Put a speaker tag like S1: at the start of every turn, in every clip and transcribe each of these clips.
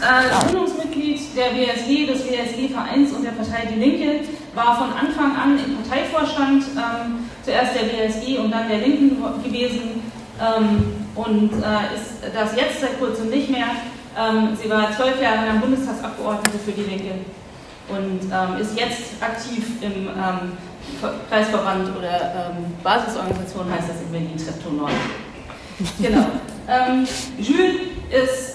S1: äh, Gründungsmitglied der WSG, des WSG-Vereins und der Partei Die Linke, war von Anfang an im Parteivorstand, ähm, zuerst der WSG und dann der Linken gewesen ähm, und äh, ist das jetzt seit kurzem nicht mehr. Ähm, sie war zwölf Jahre lang Bundestagsabgeordnete für Die Linke und ähm, ist jetzt aktiv im ähm, Kreisverband oder ähm, Basisorganisation, heißt das in Berlin, Treptow Nord. Genau. Jules ist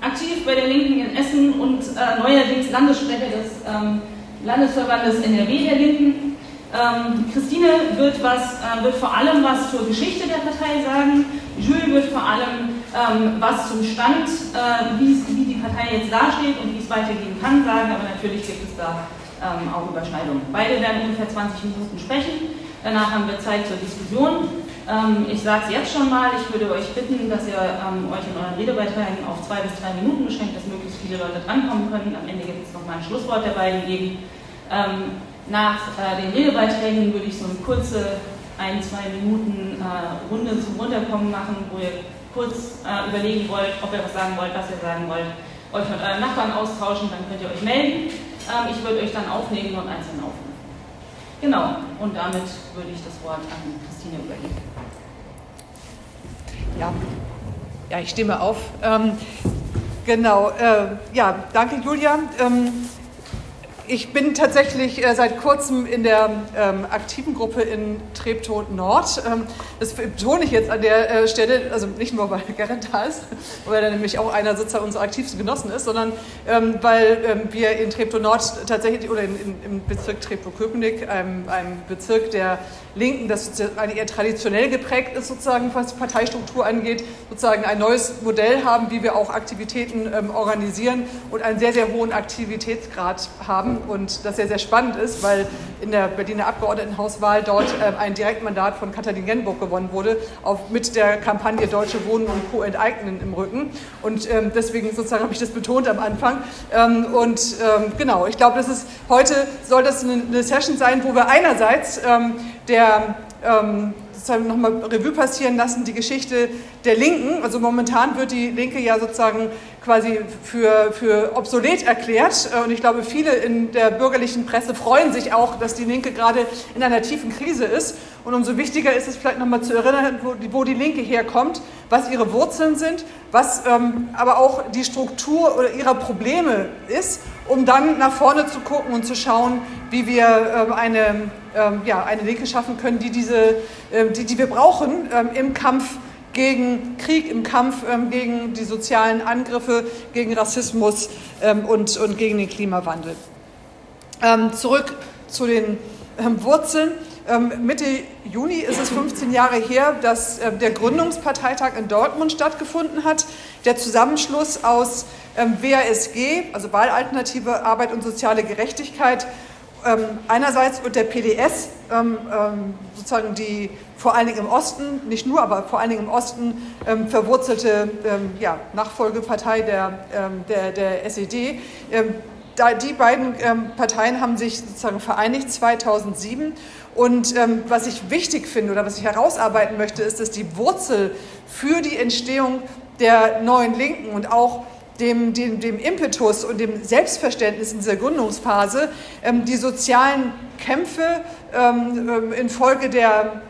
S1: aktiv bei der Linken in Essen und äh, neuerdings Landessprecher des ähm, Landesverbandes NRW der Linken. Ähm, Christine wird, was, äh, wird vor allem was zur Geschichte der Partei sagen. Jules wird vor allem ähm, was zum Stand, äh, wie die Partei jetzt dasteht und wie es weitergehen kann, sagen, aber natürlich gibt es da ähm, auch Überschneidungen. Beide werden ungefähr 20 Minuten sprechen. Danach haben wir Zeit zur Diskussion. Ähm, ich sage es jetzt schon mal, ich würde euch bitten, dass ihr ähm, euch in euren Redebeiträgen auf zwei bis drei Minuten beschränkt, dass möglichst viele Leute drankommen können. Am Ende gibt es noch mal ein Schlusswort der beiden geben. Ähm, nach äh, den Redebeiträgen würde ich so eine kurze ein, zwei Minuten äh, Runde zum Runterkommen machen, wo ihr kurz äh, überlegen wollt, ob ihr was sagen wollt, was ihr sagen wollt, euch mit euren Nachbarn austauschen, dann könnt ihr euch melden. Ähm, ich würde euch dann aufnehmen und einzeln aufnehmen. Genau, und damit würde ich das Wort an Christine übergeben.
S2: Ja, ja ich stimme auf. Ähm, genau, äh, ja, danke Julia. Ähm, ich bin tatsächlich äh, seit kurzem in der ähm, aktiven Gruppe in Treptow Nord. Ähm, das betone ich jetzt an der äh, Stelle, also nicht nur, weil Gerrit da ist, weil er nämlich auch einer sozusagen unserer aktivsten Genossen ist, sondern ähm, weil ähm, wir in Treptow Nord tatsächlich, oder in, in, im Bezirk Treptow-Köpenick, einem, einem Bezirk der Linken, das eher traditionell geprägt ist, sozusagen, was die Parteistruktur angeht, sozusagen ein neues Modell haben, wie wir auch Aktivitäten ähm, organisieren und einen sehr, sehr hohen Aktivitätsgrad haben und das sehr, sehr spannend ist, weil in der Berliner Abgeordnetenhauswahl dort ähm, ein Direktmandat von Katharin Genburg gewonnen wurde, auf, mit der Kampagne Deutsche Wohnen und Co. enteignen im Rücken. Und ähm, deswegen sozusagen habe ich das betont am Anfang. Ähm, und ähm, genau, ich glaube, das ist heute soll das eine, eine Session sein, wo wir einerseits ähm, der ähm, sozusagen nochmal Revue passieren lassen, die Geschichte der Linken. Also momentan wird die Linke ja sozusagen quasi für, für obsolet erklärt. Und ich glaube, viele in der bürgerlichen Presse freuen sich auch, dass die Linke gerade in einer tiefen Krise ist. Und umso wichtiger ist es vielleicht nochmal zu erinnern, wo die, wo die Linke herkommt, was ihre Wurzeln sind, was ähm, aber auch die Struktur oder ihrer Probleme ist, um dann nach vorne zu gucken und zu schauen, wie wir ähm, eine, ähm, ja, eine Linke schaffen können, die, diese, ähm, die, die wir brauchen ähm, im Kampf gegen Krieg, im Kampf ähm, gegen die sozialen Angriffe, gegen Rassismus ähm, und, und gegen den Klimawandel. Ähm, zurück zu den ähm, Wurzeln. Ähm, Mitte Juni ist es 15 Jahre her, dass äh, der Gründungsparteitag in Dortmund stattgefunden hat. Der Zusammenschluss aus ähm, WASG, also Wahlalternative Arbeit und soziale Gerechtigkeit, ähm, einerseits und der PDS, ähm, ähm, sozusagen die vor allen Dingen im Osten, nicht nur, aber vor allen Dingen im Osten ähm, verwurzelte ähm, ja, Nachfolgepartei der, ähm, der, der SED. Da, die beiden Parteien haben sich sozusagen vereinigt 2007 und was ich wichtig finde oder was ich herausarbeiten möchte, ist, dass die Wurzel für die Entstehung der neuen Linken und auch dem, dem, dem Impetus und dem Selbstverständnis in dieser Gründungsphase ähm, die sozialen Kämpfe ähm, ähm infolge der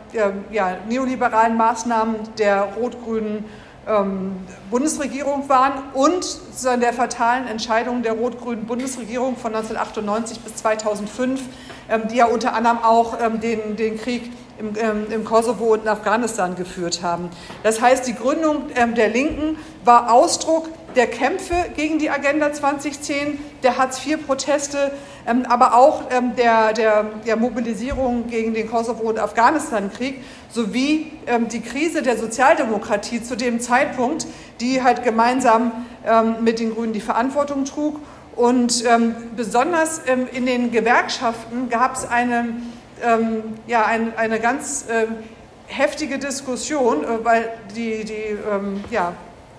S2: ja, neoliberalen Maßnahmen der rot-grünen ähm, Bundesregierung waren und der fatalen Entscheidung der rot-grünen Bundesregierung von 1998 bis 2005, ähm, die ja unter anderem auch ähm, den, den Krieg im, ähm, im, Kosovo und in Afghanistan geführt haben. Das heißt, die Gründung ähm, der Linken war Ausdruck der Kämpfe gegen die Agenda 2010, der Hartz-IV-Proteste, ähm, aber auch ähm, der, der, der, Mobilisierung gegen den Kosovo- und Afghanistan-Krieg sowie ähm, die Krise der Sozialdemokratie zu dem Zeitpunkt, die halt gemeinsam ähm, mit den Grünen die Verantwortung trug. Und besonders in den Gewerkschaften gab es eine, ja, ein, eine ganz heftige Diskussion, äh, weil die, die ja,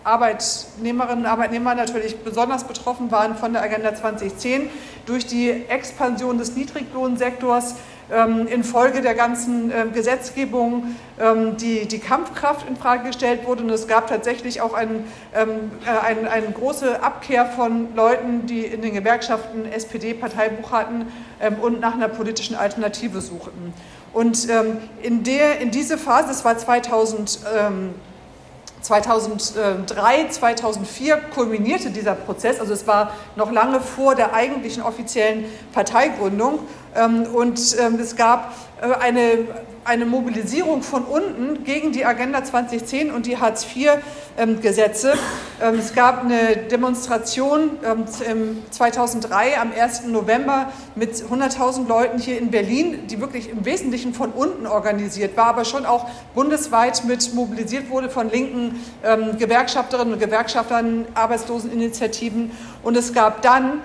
S2: Arbeitnehmerinnen und Arbeitnehmer natürlich besonders betroffen waren von der Agenda 2010 durch die Expansion des Niedriglohnsektors ähm, infolge der ganzen äh, Gesetzgebung ähm, die, die Kampfkraft in Frage gestellt wurde. Und es gab tatsächlich auch ein, ähm, äh, ein, eine große Abkehr von Leuten, die in den Gewerkschaften SPD-Parteibuch hatten ähm, und nach einer politischen Alternative suchten. Und ähm, in, der, in diese Phase, das war 2000, 2003, 2004 kulminierte dieser Prozess, also es war noch lange vor der eigentlichen offiziellen Parteigründung und ähm, es gab äh, eine, eine Mobilisierung von unten gegen die Agenda 2010 und die Hartz-IV-Gesetze. Ähm, es gab eine Demonstration 2003 am 1. November mit 100.000 Leuten hier in Berlin, die wirklich im Wesentlichen von unten organisiert war, aber schon auch bundesweit mit mobilisiert wurde von linken Gewerkschafterinnen und Gewerkschaftern, Arbeitsloseninitiativen. Und es gab dann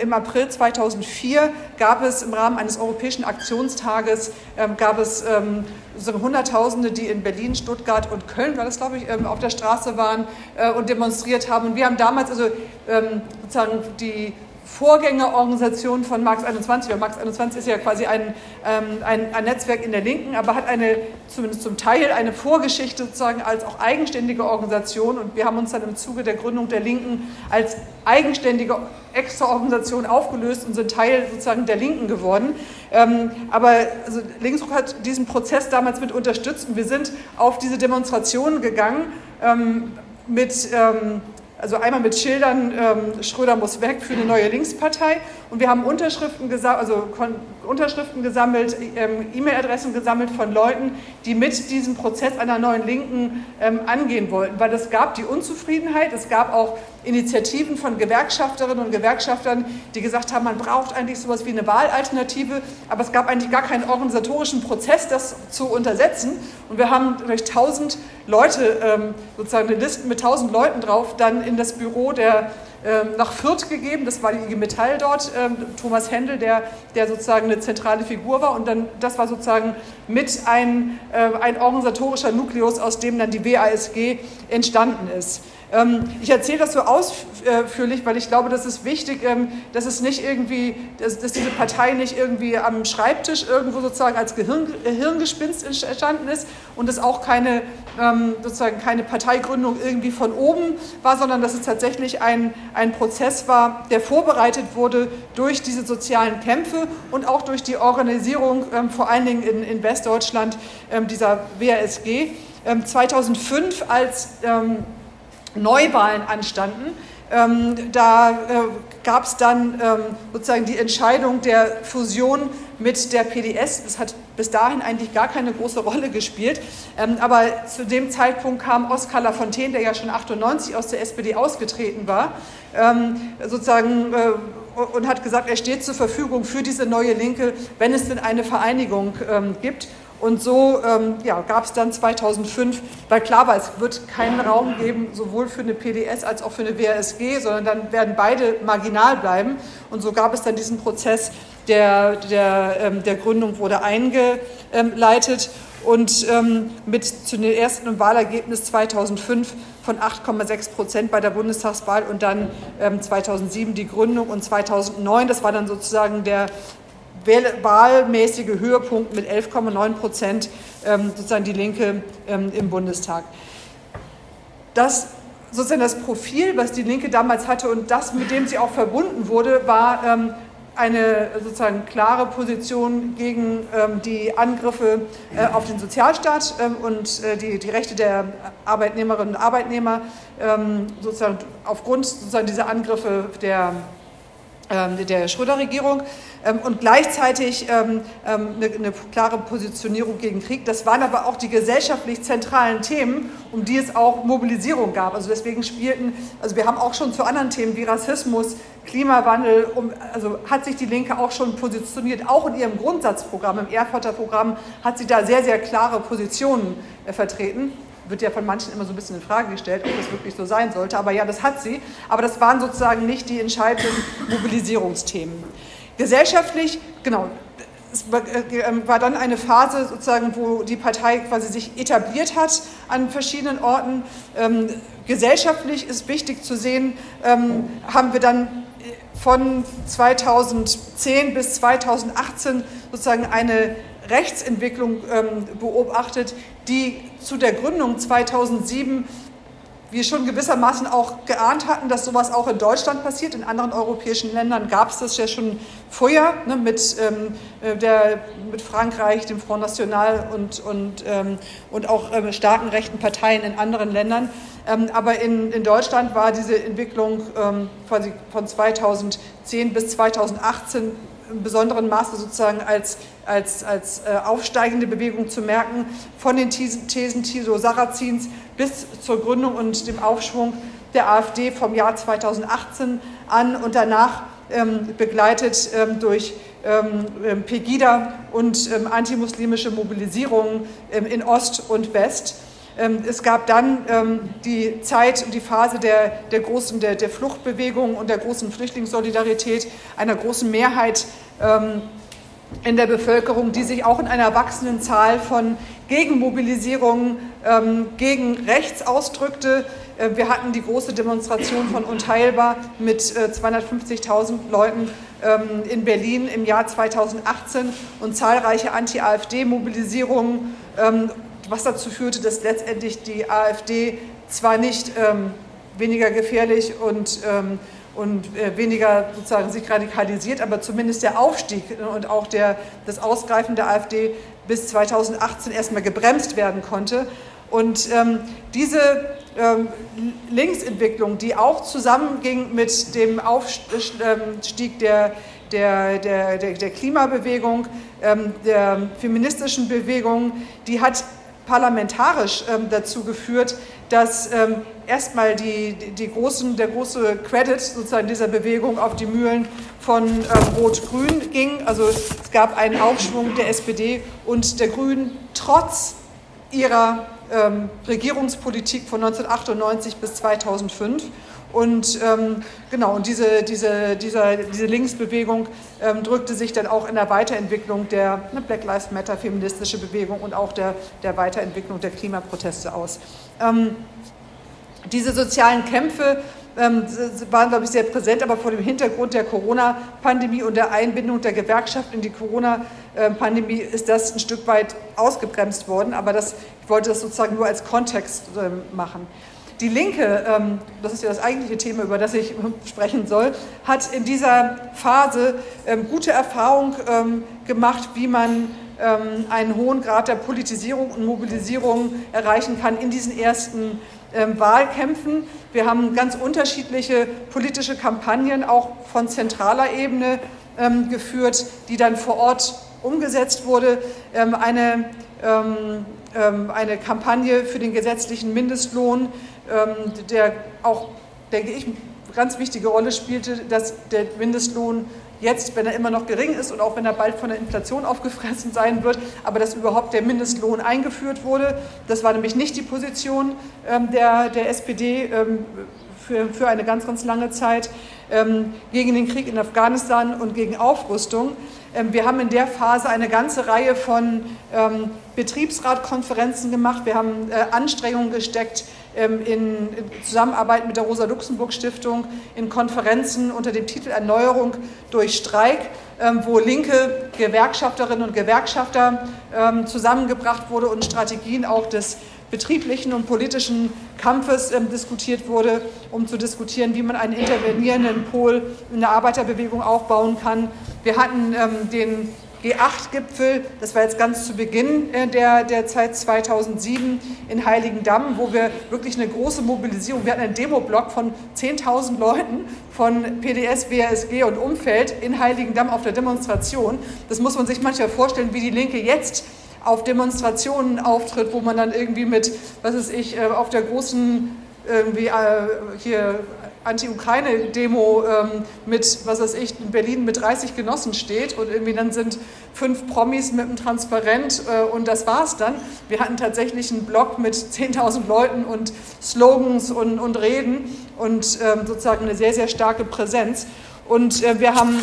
S2: im April 2004 gab es im Rahmen eines europäischen Aktionstages ähm, gab es ähm, so Hunderttausende, die in Berlin, Stuttgart und Köln, war das glaube ich, ähm, auf der Straße waren äh, und demonstriert haben. Und wir haben damals also ähm, sozusagen die Vorgängerorganisation von Marx 21, weil Marx 21 ist ja quasi ein, ähm, ein, ein, Netzwerk in der Linken, aber hat eine, zumindest zum Teil, eine Vorgeschichte sozusagen als auch eigenständige Organisation und wir haben uns dann im Zuge der Gründung der Linken als eigenständige extra Organisation aufgelöst und sind Teil sozusagen der Linken geworden. Ähm, aber also Linksruck hat diesen Prozess damals mit unterstützt und wir sind auf diese Demonstrationen gegangen ähm, mit ähm, also einmal mit Schildern, ähm, Schröder muss weg für eine neue Linkspartei. Und wir haben Unterschriften, gesa also Unterschriften gesammelt, ähm, E-Mail-Adressen gesammelt von Leuten, die mit diesem Prozess einer neuen Linken ähm, angehen wollten. Weil es gab die Unzufriedenheit, es gab auch Initiativen von Gewerkschafterinnen und Gewerkschaftern, die gesagt haben, man braucht eigentlich sowas wie eine Wahlalternative, aber es gab eigentlich gar keinen organisatorischen Prozess, das zu untersetzen. Und wir haben durch tausend Leute, ähm, sozusagen eine Liste mit tausend Leuten drauf, dann in das Büro der nach Fürth gegeben, das war die IG Metall dort, ähm, Thomas Händel, der, der sozusagen eine zentrale Figur war und dann, das war sozusagen mit ein, äh, ein organisatorischer Nukleus, aus dem dann die WASG entstanden ist. Ähm, ich erzähle das so ausführlich, weil ich glaube, das ist wichtig, ähm, dass es nicht irgendwie, dass, diese Partei nicht irgendwie am Schreibtisch irgendwo sozusagen als Gehirn, Hirngespinst entstanden ist und es auch keine, ähm, sozusagen keine Parteigründung irgendwie von oben war, sondern dass es tatsächlich ein, ein Prozess war, der vorbereitet wurde durch diese sozialen Kämpfe und auch durch die Organisierung, vor allen Dingen in, in Westdeutschland, dieser WASG. 2005 als Neuwahlen anstanden. Ähm, da äh, gab es dann ähm, sozusagen die Entscheidung der Fusion mit der PDS. Das hat bis dahin eigentlich gar keine große Rolle gespielt. Ähm, aber zu dem Zeitpunkt kam Oskar Lafontaine, der ja schon 98 aus der SPD ausgetreten war, ähm, sozusagen äh, und hat gesagt, er steht zur Verfügung für diese neue Linke, wenn es denn eine Vereinigung ähm, gibt. Und so ähm, ja, gab es dann 2005, weil klar war, es wird keinen Raum geben, sowohl für eine PDS als auch für eine WASG, sondern dann werden beide marginal bleiben. Und so gab es dann diesen Prozess der, der, ähm, der Gründung, wurde eingeleitet. Und ähm, mit zu dem ersten Wahlergebnis 2005 von 8,6 Prozent bei der Bundestagswahl und dann ähm, 2007 die Gründung und 2009, das war dann sozusagen der wahlmäßige Höhepunkt mit 11,9 Prozent ähm, sozusagen die Linke ähm, im Bundestag. Das sozusagen das Profil, was die Linke damals hatte und das, mit dem sie auch verbunden wurde, war ähm, eine sozusagen klare Position gegen die Angriffe äh, auf den Sozialstaat und äh, die, die Rechte der Arbeitnehmerinnen und Arbeitnehmer, sozusagen aufgrund sozusagen dieser Angriffe der der Schröder-Regierung ähm, und gleichzeitig ähm, eine, klare Positionierung gegen Krieg. Das waren aber auch die gesellschaftlich zentralen Themen, um die es auch Mobilisierung gab. Also deswegen spielten, also wir haben auch schon zu anderen Themen wie Rassismus, Klimawandel, also hat sich die Linke auch schon positioniert, auch in ihrem Grundsatzprogramm, im Erfurter Programm hat sie da sehr, sehr klare Positionen äh, vertreten wird ja von manchen immer so ein bisschen in Frage gestellt, ob das wirklich so sein sollte. Aber ja, das hat sie. Aber das waren sozusagen nicht die entscheidenden Mobilisierungsthemen. Gesellschaftlich, genau, es äh, ähm, war dann eine Phase sozusagen, wo die Partei quasi sich etabliert hat an verschiedenen Orten. Ähm, gesellschaftlich ist wichtig zu sehen, ähm, haben wir dann von 2010 bis 2018 sozusagen eine Rechtsentwicklung ähm, beobachtet, die zu der Gründung 2007 wir schon gewissermaßen auch geahnt hatten, dass sowas auch in Deutschland passiert. In anderen europäischen Ländern gab es das ja schon vorher ne, mit, ähm, äh, der, mit Frankreich, dem Front National und, und, ähm, und auch ähm, starken rechten Parteien in anderen Ländern. Ähm, aber in, in Deutschland war diese Entwicklung ähm, quasi von 2010 bis 2018 im besonderen Maße sozusagen als, als, als äh, aufsteigende Bewegung zu merken, von den Thesen, Thilo Sarrazins bis zur Gründung und dem Aufschwung der AfD vom Jahr 2018 an und danach ähm, begleitet ähm, durch ähm, ähm Pegida und ähm, antimuslimische Mobilisierungen ähm, in Ost und West. Ähm, es gab dann ähm, die Zeit und die Phase der, der großen der, der Fluchtbewegung und der großen Flüchtlingssolidarität einer großen Mehrheit ähm, in der Bevölkerung, die sich auch in einer wachsenden Zahl von Gegenmobilisierungen gegen rechts ausdrückte. Äh, wir hatten die große Demonstration von Unteilbar mit 250.000 äh, Leuten in Berlin im Jahr 2018 und zahlreiche Anti-AfD-Mobilisierungen was dazu führte, dass letztendlich die AfD zwar nicht ähm, weniger gefährlich und, ähm, und äh, weniger sozusagen sich radikalisiert, aber zumindest der Aufstieg und auch der, das Ausgreifen der AfD bis 2018 erstmal gebremst werden konnte. Und ähm, diese ähm, Linksentwicklung, die auch zusammenging mit dem Aufstieg der, der, der, der, der Klimabewegung, ähm, der feministischen Bewegung, die hat parlamentarisch ähm, dazu geführt, dass ähm, erstmal die, die großen, der große Credit sozusagen dieser Bewegung auf die Mühlen von ähm, Rot-Grün ging. Also es gab einen Aufschwung der SPD und der Grünen trotz ihrer ähm, Regierungspolitik von 1998 bis 2005. Und ähm, genau, und diese, diese, dieser, diese Linksbewegung ähm, drückte sich dann auch in der Weiterentwicklung der ne, Black Lives Matter feministische Bewegung und auch der, der Weiterentwicklung der Klimaproteste aus. Ähm, diese sozialen Kämpfe ähm, waren, glaube ich, sehr präsent, aber vor dem Hintergrund der Corona-Pandemie und der Einbindung der Gewerkschaft in die Corona-Pandemie ist das ein Stück weit ausgebremst worden. Aber das, ich wollte das sozusagen nur als Kontext ähm, machen. Die Linke, ähm, das ist ja das eigentliche Thema, über das ich sprechen soll, hat in dieser Phase ähm, gute Erfahrung ähm, gemacht, wie man einen hohen Grad der Politisierung und Mobilisierung erreichen kann in diesen ersten Wahlkämpfen. Wir haben ganz unterschiedliche politische Kampagnen auch von zentraler Ebene geführt, die dann vor Ort umgesetzt wurde. eine eine Kampagne für den gesetzlichen Mindestlohn ähm, der auch, denke ich, eine ganz wichtige Rolle spielte, dass der Mindestlohn jetzt, wenn er immer noch gering ist und auch wenn er bald von der Inflation aufgefressen sein wird, aber dass überhaupt der Mindestlohn eingeführt wurde. Das war nämlich nicht die Position ähm, der, der SPD ähm, für, für eine ganz, ganz lange Zeit gegen den Krieg in Afghanistan und gegen Aufrüstung. Wir haben in der Phase eine ganze Reihe von Betriebsratkonferenzen gemacht. Wir haben äh, Anstrengungen gesteckt, ähm, in Zusammenarbeit mit der Rosa-Luxemburg-Stiftung in Konferenzen unter dem Titel Erneuerung durch Streik, ähm, wo linke Gewerkschafterinnen und Gewerkschafter ähm, zusammengebracht wurde und Strategien auch des betrieblichen und politischen Kampfes diskutiert wurde, um zu diskutieren, wie man einen intervenierenden Pol in der Arbeiterbewegung aufbauen kann. Wir hatten den G8-Gipfel, das war jetzt ganz zu Beginn äh, der, der Zeit 2007 in Heiligendamm, wo wir wirklich eine große Mobilisierung, wir hatten einen Demoblock von 10.000 Leuten von PDS, WSG und Umfeld in Heiligendamm auf der Demonstration. Das muss man sich manchmal vorstellen, wie die Linke jetzt auf Demonstrationen auftritt, wo man dann irgendwie mit, was weiß ich, äh, auf der großen irgendwie äh, hier Anti-Ukraine-Demo ähm, mit, was weiß ich, in Berlin mit 30 Genossen steht und irgendwie dann sind fünf Promis mit einem Transparent äh, und das war's dann. Wir hatten tatsächlich einen Blog mit 10.000 Leuten und Slogans und, und Reden und ähm, sozusagen eine sehr, sehr starke Präsenz. Und äh, wir haben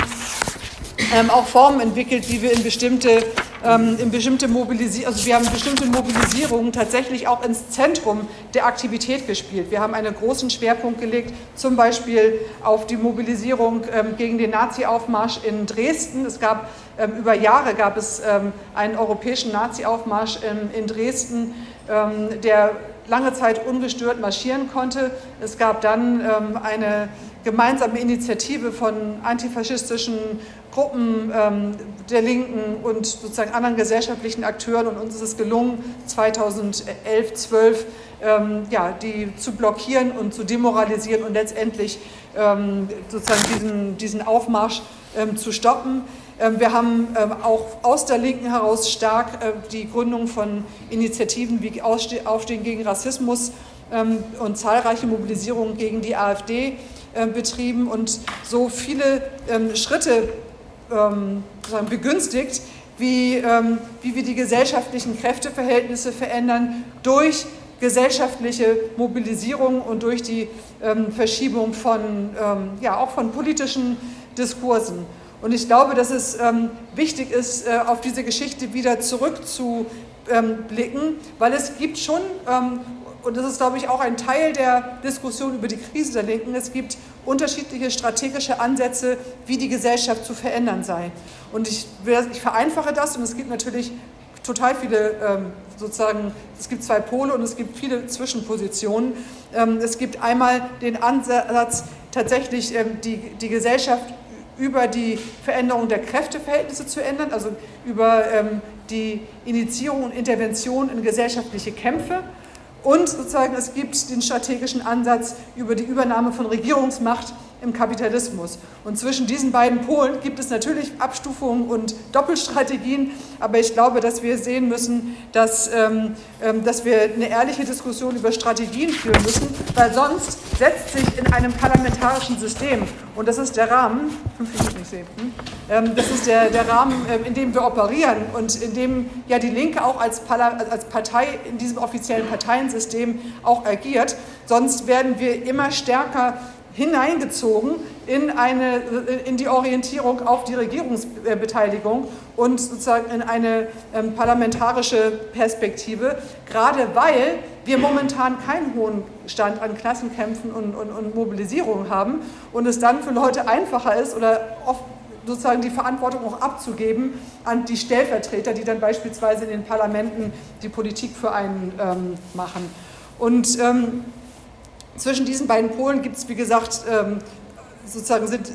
S2: ähm, auch Formen entwickelt, wie wir in bestimmte ähm, bestimmte Mobilisi also wir haben bestimmte Mobilisierungen tatsächlich auch ins Zentrum der Aktivität gespielt. Wir haben einen großen Schwerpunkt gelegt, zum Beispiel auf die Mobilisierung ähm, gegen den Nazi-Aufmarsch in Dresden. Es gab ähm, über Jahre gab es ähm, einen europäischen Nazi-Aufmarsch in, in Dresden, ähm, der lange Zeit ungestört marschieren konnte. Es gab dann eine gemeinsame Initiative von antifaschistischen Gruppen ähm, der Linken und sozusagen anderen gesellschaftlichen Akteuren und uns ist es gelungen, 2011, 12 ähm, ja, die zu blockieren und zu demoralisieren und letztendlich ähm, sozusagen diesen, diesen Aufmarsch ähm, zu stoppen. Ähm, wir haben ähm, auch aus der Linken heraus stark äh, die Gründung von Initiativen wie Aufstehen gegen Rassismus und zahlreiche Mobilisierungen gegen die AfD betrieben und so viele Schritte begünstigt, wie, wie wir die gesellschaftlichen Kräfteverhältnisse verändern durch gesellschaftliche Mobilisierung und durch die Verschiebung von, ja, auch von politischen Diskursen. Und ich glaube, dass es ähm, wichtig ist, äh, auf diese Geschichte wieder zurückzublicken, ähm, weil es gibt schon, ähm, und das ist, glaube ich, auch ein Teil der Diskussion über die Krise der Linken, es gibt unterschiedliche strategische Ansätze, wie die Gesellschaft zu verändern sei. Und ich, ich vereinfache das und es gibt natürlich total viele ähm, sozusagen, es gibt zwei Pole und es gibt viele Zwischenpositionen. Ähm, es gibt einmal den Ansatz, tatsächlich ähm, die, die Gesellschaft über die Veränderung der Kräfteverhältnisse zu ändern, also über ähm, die Initiierung und Intervention in gesellschaftliche Kämpfe. Und sozusagen es gibt den strategischen Ansatz über die Übernahme von Regierungsmacht im Kapitalismus. Und zwischen diesen beiden Polen gibt es natürlich Abstufungen und Doppelstrategien, aber ich glaube, dass wir sehen müssen, dass, ähm, ähm, dass wir eine ehrliche Diskussion über Strategien führen müssen, weil sonst setzt sich in einem parlamentarischen System, und das ist der Rahmen, fünf Minuten nicht sehen, hm? ähm, das ist der, der Rahmen, äh, in dem wir operieren und in dem ja die Linke auch als, als Partei in diesem offiziellen Parteiensystem auch agiert. Sonst werden wir immer stärker hineingezogen in, eine, in die Orientierung auf die Regierungsbeteiligung und sozusagen in eine ähm, parlamentarische Perspektive, gerade weil wir momentan keinen hohen Stand an Klassenkämpfen und, und, und Mobilisierung haben und es dann für Leute einfacher ist oder oft sozusagen die Verantwortung auch abzugeben an die Stellvertreter, die dann beispielsweise in den Parlamenten die Politik für einen ähm, machen. Und ähm, zwischen diesen beiden Polen gibt es, wie gesagt, ähm, sozusagen sind,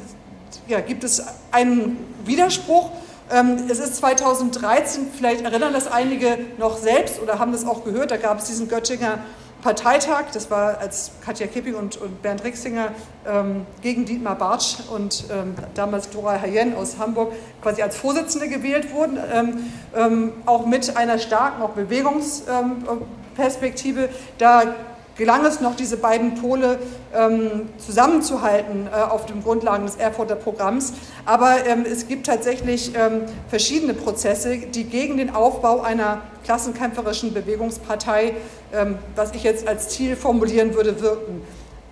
S2: ja, gibt es einen Widerspruch. Ähm, es ist 2013, vielleicht erinnern das einige noch selbst oder haben das auch gehört, da gab es diesen Göttinger Parteitag, das war als Katja Kipping und, und Bernd Rixinger ähm, gegen Dietmar Bartsch und ähm, damals Dora Hayen aus Hamburg quasi als Vorsitzende gewählt wurden, ähm, ähm auch mit einer starken auch Bewegungsperspektive. Da gelang es noch, diese beiden Pole ähm, zusammenzuhalten äh, auf den Grundlagen des Erfurter Programms. Aber ähm, es gibt tatsächlich ähm, verschiedene Prozesse, die gegen den Aufbau einer klassenkämpferischen Bewegungspartei, ähm, was ich jetzt als Ziel formulieren würde, wirken.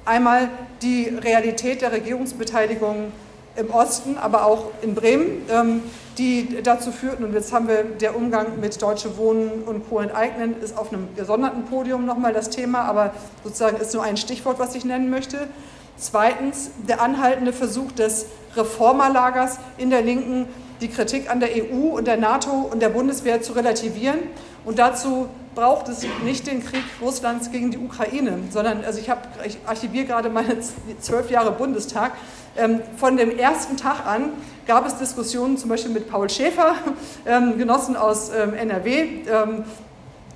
S2: Einmal die Realität der Regierungsbeteiligung im Osten, aber auch in Bremen, ähm, die dazu führten, und jetzt haben wir der Umgang mit Deutsche Wohnen und Co. enteignen, ist auf einem gesonderten Podium nochmal das Thema, aber sozusagen ist nur ein Stichwort, was ich nennen möchte. Zweitens, der anhaltende Versuch des Reformerlagers in der Linken, die Kritik an der EU und der NATO und der Bundeswehr zu relativieren. Und dazu braucht es nicht den Krieg Russlands gegen die Ukraine, sondern also ich, ich archiviere gerade meine zwölf Jahre Bundestag. Ähm, von dem ersten Tag an gab es Diskussionen zum Beispiel mit Paul Schäfer, ähm, Genossen aus ähm, NRW, ähm,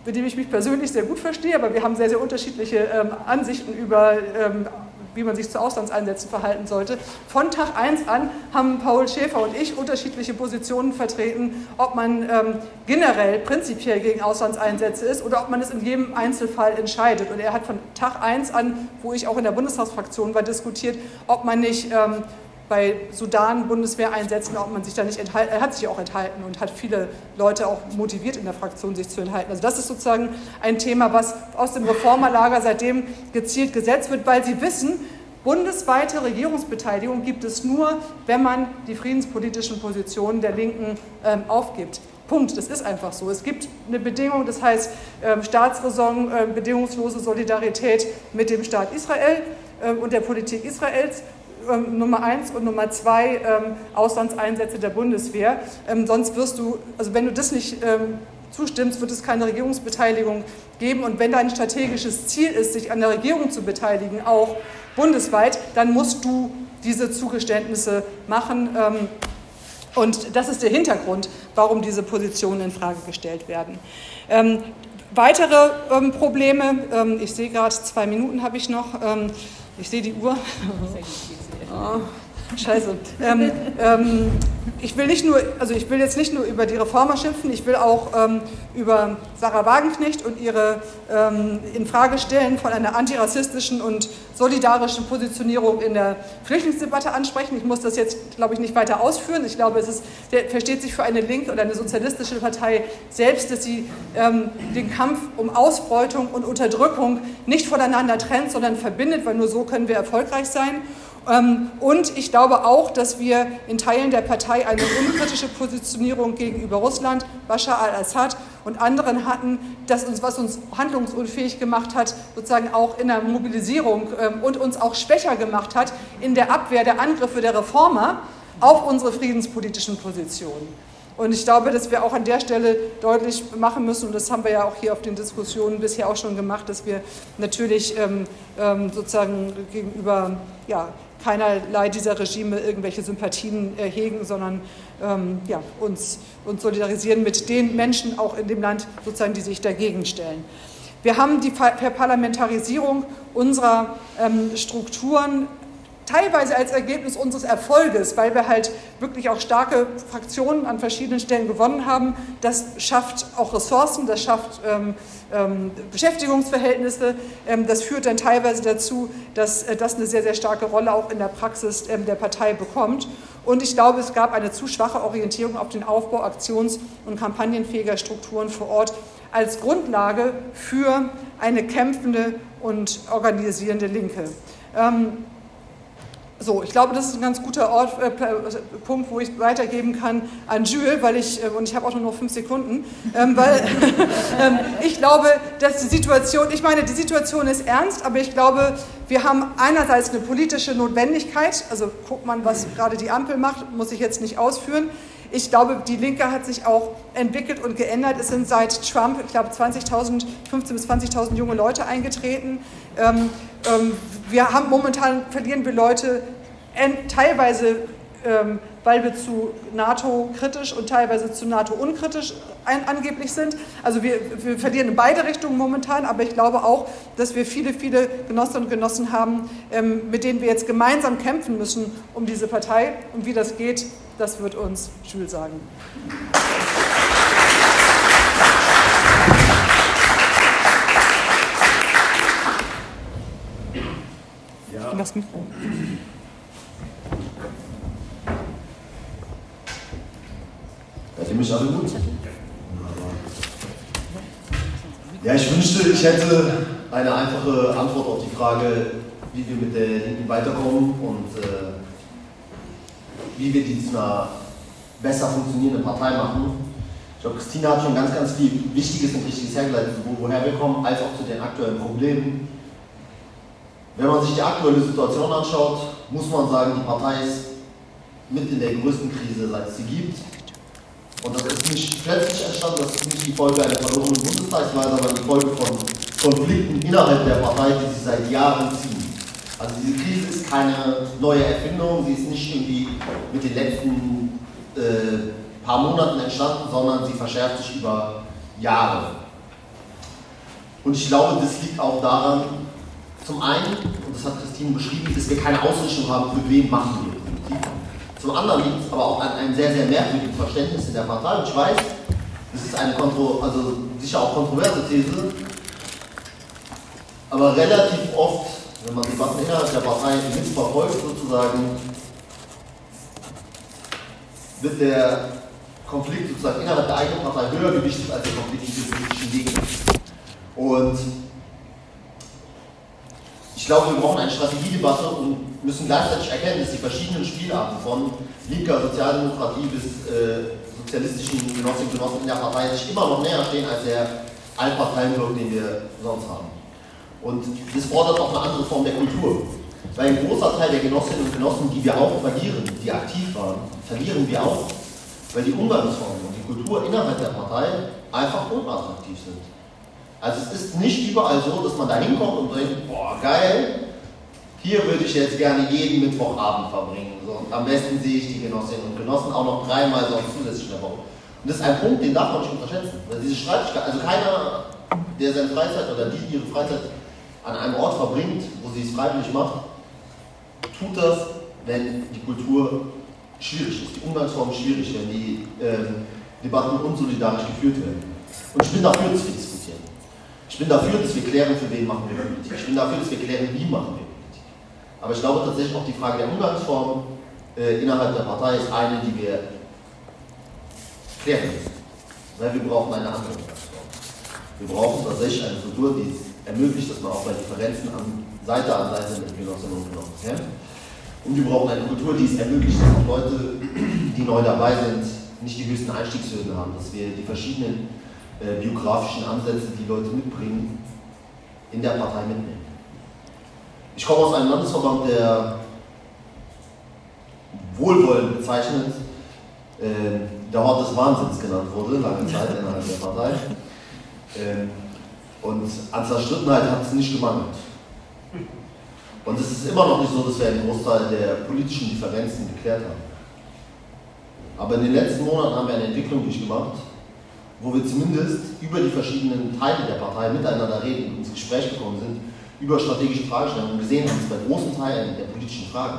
S2: mit dem ich mich persönlich sehr gut verstehe, aber wir haben sehr, sehr unterschiedliche ähm, Ansichten über ähm, wie man sich zu Auslandseinsätzen verhalten sollte. Von Tag 1 an haben Paul Schäfer und ich unterschiedliche Positionen vertreten, ob man ähm, generell prinzipiell gegen Auslandseinsätze ist oder ob man es in jedem Einzelfall entscheidet. Und er hat von Tag 1 an, wo ich auch in der Bundestagsfraktion war, diskutiert, ob man nicht ähm, bei Sudan Bundeswehreinsätzen, ob man sich da nicht enthalten, er hat sich auch enthalten und hat viele Leute auch motiviert in der Fraktion, sich zu enthalten. Also das ist sozusagen ein Thema, was aus dem Reformerlager seitdem gezielt gesetzt wird, weil sie wissen, bundesweite Regierungsbeteiligung gibt es nur, wenn man die friedenspolitischen Positionen der Linken ähm, aufgibt. Punkt, das ist einfach so. Es gibt eine Bedingung, das heißt ähm, Staatsräson, äh, bedingungslose Solidarität mit dem Staat Israel äh, und der Politik Israels. Ähm, Nummer eins und Nummer zwei ähm, Auslandseinsätze der Bundeswehr. Ähm, sonst wirst du, also wenn du das nicht ähm, zustimmst, wird es keine Regierungsbeteiligung geben. Und wenn dein strategisches Ziel ist, sich an der Regierung zu beteiligen, auch bundesweit, dann musst du diese Zugeständnisse machen. Ähm, und das ist der Hintergrund, warum diese Positionen in Frage gestellt werden. Ähm, weitere ähm, Probleme, ähm, ich sehe gerade, zwei Minuten habe ich noch, ich sehe die Uhr. Oh, scheiße. Ähm, ähm, ich will nicht nur, also ich will jetzt nicht nur über die Reformer schimpfen, ich will auch ähm, über Sarah Wagenknecht und ihre ähm, Infragestellen von einer antirassistischen und solidarischen Positionierung in der Flüchtlingsdebatte ansprechen. Ich muss das jetzt, glaube ich, nicht weiter ausführen. Ich glaube, es ist, versteht sich für eine linke oder eine sozialistische Partei selbst, dass sie ähm, den Kampf um Ausbeutung und Unterdrückung nicht voneinander trennt, sondern verbindet, weil nur so können wir erfolgreich sein. Ähm, und ich glaube auch, dass wir in Teilen der Partei eine unkritische Positionierung gegenüber Russland, Bashar al-Assad und anderen hatten, das uns, was uns handlungsunfähig gemacht hat, sozusagen auch in der Mobilisierung ähm, und uns auch schwächer gemacht hat in der Abwehr der Angriffe der Reformer auf unsere friedenspolitischen Positionen. Und ich glaube, dass wir auch an der Stelle deutlich machen müssen, und das haben wir ja auch hier auf den Diskussionen bisher auch schon gemacht, dass wir natürlich ähm, ähm, sozusagen gegenüber ja, keinerlei dieser Regime irgendwelche Sympathien äh, hegen, sondern ähm, ja, uns, uns solidarisieren mit den Menschen auch in dem Land, sozusagen, die sich dagegen stellen. Wir haben die Verparlamentarisierung unserer ähm, Strukturen teilweise als Ergebnis unseres Erfolges, weil wir halt wirklich auch starke Fraktionen an verschiedenen Stellen gewonnen haben. Das schafft auch Ressourcen, das schafft ähm, ähm, Beschäftigungsverhältnisse. Ähm, das führt dann teilweise dazu, dass äh, das eine sehr, sehr starke Rolle auch in der Praxis ähm, der Partei bekommt. Und ich glaube, es gab eine zu schwache Orientierung auf den Aufbau aktions- und kampagnenfähiger Strukturen vor Ort als Grundlage für eine kämpfende und organisierende Linke. So, ich glaube, das ist ein ganz guter Ort, äh, Punkt, wo ich weitergeben kann an Jules, weil ich, äh, und ich habe auch nur noch fünf Sekunden, ähm, weil ähm, ich glaube, dass die Situation, ich meine, die Situation ist ernst, aber ich glaube, wir haben einerseits eine politische Notwendigkeit, also guckt man, was gerade die Ampel macht, muss ich jetzt nicht ausführen. Ich glaube, die Linke hat sich auch entwickelt und geändert. Es sind seit Trump, ich glaube, 20.000, 15.000 bis 20.000 junge Leute eingetreten. Ähm, ähm, wir haben momentan verlieren wir Leute teilweise, ähm, weil wir zu NATO kritisch und teilweise zu NATO unkritisch angeblich sind. Also wir, wir verlieren in beide Richtungen momentan, aber ich glaube auch, dass wir viele, viele Genossinnen und Genossen haben, ähm, mit denen wir jetzt gemeinsam kämpfen müssen um diese Partei. Und wie das geht, das wird uns Jules sagen.
S3: Ja. Das Mikro. Hört ihr mich alle gut? Ja, ich wünschte, ich hätte eine einfache Antwort auf die Frage, wie wir mit der Linken weiterkommen und äh, wie wir die zu einer besser funktionierenden Partei machen. Ich glaube, Christina hat schon ganz, ganz viel Wichtiges und Richtiges hergeleitet, sowohl woher wir kommen, als auch zu den aktuellen Problemen. Wenn man sich die aktuelle Situation anschaut, muss man sagen, die Partei ist mit in der größten Krise, seit es sie gibt. Und das ist nicht plötzlich entstanden, das ist nicht die Folge einer verlorenen Bundestagswahl, sondern die Folge von Konflikten innerhalb der Partei, die sich seit Jahren ziehen. Also diese Krise ist keine neue Erfindung, sie ist nicht irgendwie mit den letzten äh, paar Monaten entstanden, sondern sie verschärft sich über Jahre. Und ich glaube, das liegt auch daran, zum einen, und das hat Christine beschrieben, dass wir keine Ausrichtung haben, für wen machen wir Politik. Zum anderen liegt es aber auch an einem sehr, sehr merkwürdigen Verständnis in der Partei. Und ich weiß, das ist eine kontro also sicher auch kontroverse These, aber relativ oft wenn man Debatten innerhalb der Partei mitverfolgt sozusagen, wird der Konflikt sozusagen innerhalb der eigenen Partei höher gewichtet als der Konflikt mit den politischen Gegnern. Und ich glaube, wir brauchen eine Strategiedebatte und müssen gleichzeitig erkennen, dass die verschiedenen Spielarten von linker Sozialdemokratie bis äh, sozialistischen Genossinnen und Genossen in der Partei sich immer noch näher stehen als der Allparteienblock, den wir sonst haben. Und das fordert auch eine andere Form der Kultur. Weil ein großer Teil der Genossinnen und Genossen, die wir auch verlieren, die aktiv waren, verlieren wir auch, weil die Umgangsformen und die Kultur innerhalb der Partei einfach unattraktiv sind. Also es ist nicht überall so, dass man da hinkommt und denkt, boah, geil, hier würde ich jetzt gerne jeden Mittwochabend verbringen. So, und am besten sehe ich die Genossinnen und Genossen auch noch dreimal sonst zusätzlich in der Woche. Und das ist ein Punkt, den darf man nicht unterschätzen. Weil diese Streitigkeit, also keiner, der seine Freizeit oder die ihre Freizeit an einem Ort verbringt, wo sie es freiwillig macht, tut das, wenn die Kultur schwierig ist, die Umgangsformen schwierig, wenn die ähm, Debatten unsolidarisch geführt werden. Und ich bin dafür, dass wir diskutieren. Ich bin dafür, dass wir klären, für wen machen wir Politik. Ich bin dafür, dass wir klären, wie machen wir Politik. Aber ich glaube tatsächlich auch die Frage der Umgangsformen äh, innerhalb der Partei ist eine, die wir klären müssen. Weil wir brauchen eine andere Umgangsform. Wir brauchen tatsächlich eine Kultur, die ermöglicht, dass man auch bei Differenzen an Seite an Seite mit Genossinnen und Genossen kämpft. Und wir brauchen eine Kultur, die es ermöglicht, dass auch Leute, die neu dabei sind, nicht die höchsten Einstiegshürden haben, dass wir die verschiedenen äh, biografischen Ansätze, die Leute mitbringen, in der Partei mitnehmen. Ich komme aus einem Landesverband, der wohlwollend bezeichnet äh, der Ort des Wahnsinns genannt wurde, lange Zeit innerhalb der Partei. Ähm, und an Zerstrittenheit hat es nicht gemangelt. Und es ist immer noch nicht so, dass wir einen Großteil der politischen Differenzen geklärt haben. Aber in den letzten Monaten haben wir eine Entwicklung durchgemacht, wo wir zumindest über die verschiedenen Teile der Partei miteinander reden und ins Gespräch gekommen sind, über strategische Fragestellungen und gesehen haben, dass bei großen Teilen der politischen Fragen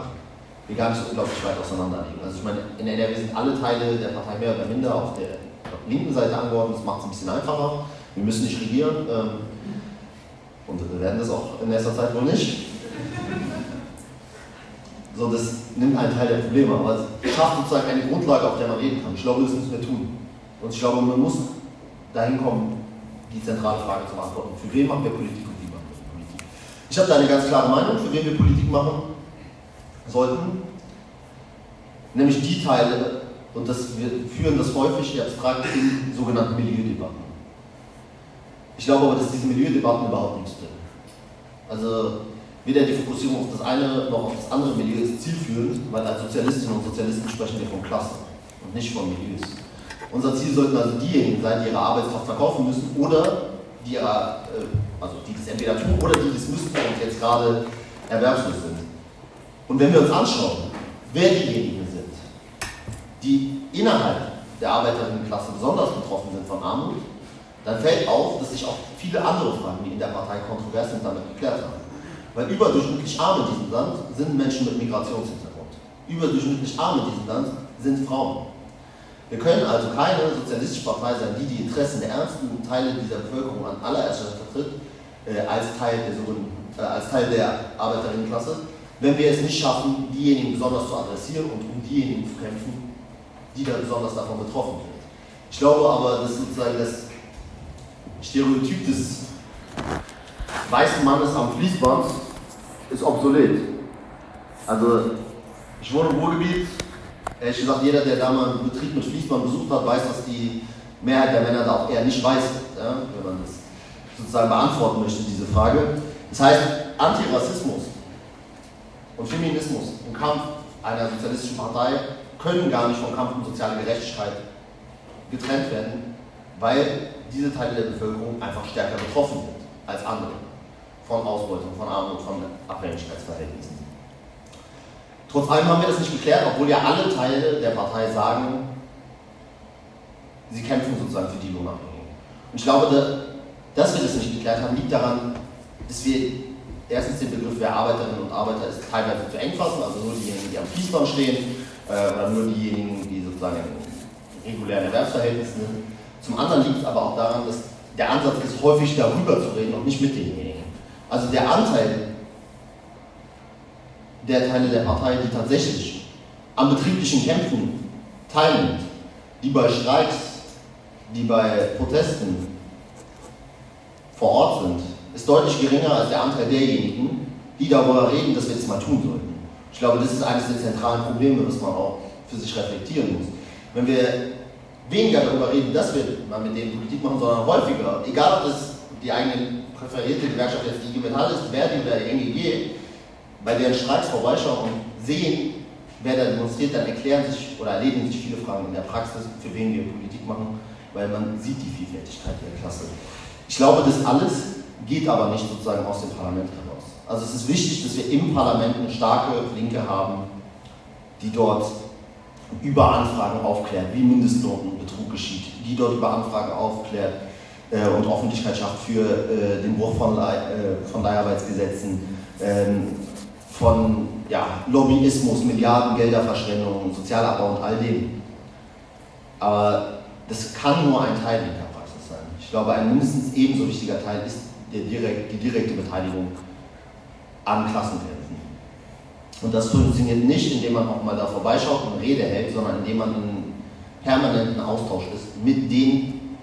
S3: wir gar nicht so unglaublich weit auseinander liegen. Also ich meine, in der NRW sind alle Teile der Partei mehr oder minder auf der linken Seite angeordnet, das macht es ein bisschen einfacher. Wir müssen nicht regieren ähm, und werden das auch in nächster Zeit wohl nicht. So, das nimmt einen Teil der Probleme, aber es schafft sozusagen eine Grundlage, auf der man reden kann. Ich glaube, das müssen wir tun. Und ich glaube, man muss dahin kommen, die zentrale Frage zu beantworten. Für wen machen wir Politik und wie machen wir Politik? Ich habe da eine ganz klare Meinung, für wen wir Politik machen sollten. Nämlich die Teile, und das, wir führen das häufig abstrakt in sogenannten Milieudebatten. Ich glaube aber, dass diese Milieudebatten überhaupt nichts bringen. Also weder die Fokussierung auf das eine noch auf das andere Milieu ist zielführend, weil als Sozialistinnen und Sozialisten sprechen wir von Klassen und nicht von Milieus. Unser Ziel sollten also diejenigen sein, die ihre Arbeitskraft verkaufen müssen oder die, ihrer, äh, also die das entweder tun oder die das müssen und jetzt gerade erwerbslos sind. Und wenn wir uns anschauen, wer diejenigen sind, die innerhalb der Arbeiterinnenklasse besonders betroffen sind von Armut, dann fällt auf, dass sich auch viele andere Fragen, die in der Partei kontrovers sind, damit geklärt haben. Weil überdurchschnittlich arm in diesem Land sind Menschen mit Migrationshintergrund. Überdurchschnittlich arm in diesem Land sind Frauen. Wir können also keine sozialistische Partei sein, die die Interessen der ärmsten Teile dieser Bevölkerung an allererster vertritt, äh, als, Teil der, äh, als Teil der Arbeiterinnenklasse, wenn wir es nicht schaffen, diejenigen besonders zu adressieren und um diejenigen zu kämpfen, die da besonders davon betroffen sind. Ich glaube aber, dass sozusagen das Stereotyp des weißen Mannes am Fließband ist obsolet. Also, ich wohne im Ruhrgebiet. Ehrlich gesagt, jeder, der da mal einen Betrieb mit Fließband besucht hat, weiß, dass die Mehrheit der Männer da auch eher nicht weiß, ja, wenn man das sozusagen beantworten möchte, diese Frage. Das heißt, Antirassismus und Feminismus im Kampf einer sozialistischen Partei können gar nicht vom Kampf um soziale Gerechtigkeit getrennt werden, weil diese Teile der Bevölkerung einfach stärker betroffen sind als andere von Ausbeutung, von Armut, von Abhängigkeitsverhältnissen. Trotz allem haben wir das nicht geklärt, obwohl ja alle Teile der Partei sagen, sie kämpfen sozusagen für die Lohnabhängigen. Und ich glaube, dass wir das nicht geklärt haben, liegt daran, dass wir erstens den Begriff, wer Arbeiterinnen und Arbeiter ist, teilweise zu eng fassen, also nur diejenigen, die am Fließband stehen, äh, oder nur diejenigen, die sozusagen in regulären Erwerbsverhältnissen sind. Zum anderen liegt es aber auch daran, dass der Ansatz ist, häufig darüber zu reden und nicht mit denjenigen. Also der Anteil der Teile der Partei, die tatsächlich an betrieblichen Kämpfen teilnimmt, die bei Streiks, die bei Protesten vor Ort sind, ist deutlich geringer als der Anteil derjenigen, die darüber reden, dass wir das mal tun sollten. Ich glaube, das ist eines der zentralen Probleme, was man auch für sich reflektieren muss. Wenn wir weniger darüber reden, dass wir mal mit denen Politik machen, sondern häufiger. Egal, ob das die eigene präferierte Gewerkschaft jetzt die IG Metall ist, Verdi oder NGG, bei deren Streiks vorbeischauen und sehen, wer da demonstriert, dann erklären sich oder erledigen sich viele Fragen in der Praxis, für wen wir Politik machen, weil man sieht die Vielfältigkeit der Klasse. Ich glaube, das alles geht aber nicht sozusagen aus dem Parlament heraus. Also es ist wichtig, dass wir im Parlament eine starke Linke haben, die dort über Anfragen aufklärt, wie Mindestnotenbetrug geschieht, die dort über Anfragen aufklärt äh, und Öffentlichkeit schafft für äh, den Bruch von, äh, von Leiharbeitsgesetzen, ähm, von ja, Lobbyismus, Milliardengelderverschwendung, Sozialabbau und all dem. Aber das kann nur ein Teil der Praxis sein. Ich glaube, ein mindestens ebenso wichtiger Teil ist direkt, die direkte Beteiligung an Klassenkämpfen. Und das funktioniert nicht, indem man auch mal da vorbeischaut und Rede hält, sondern indem man in permanenten Austausch ist mit den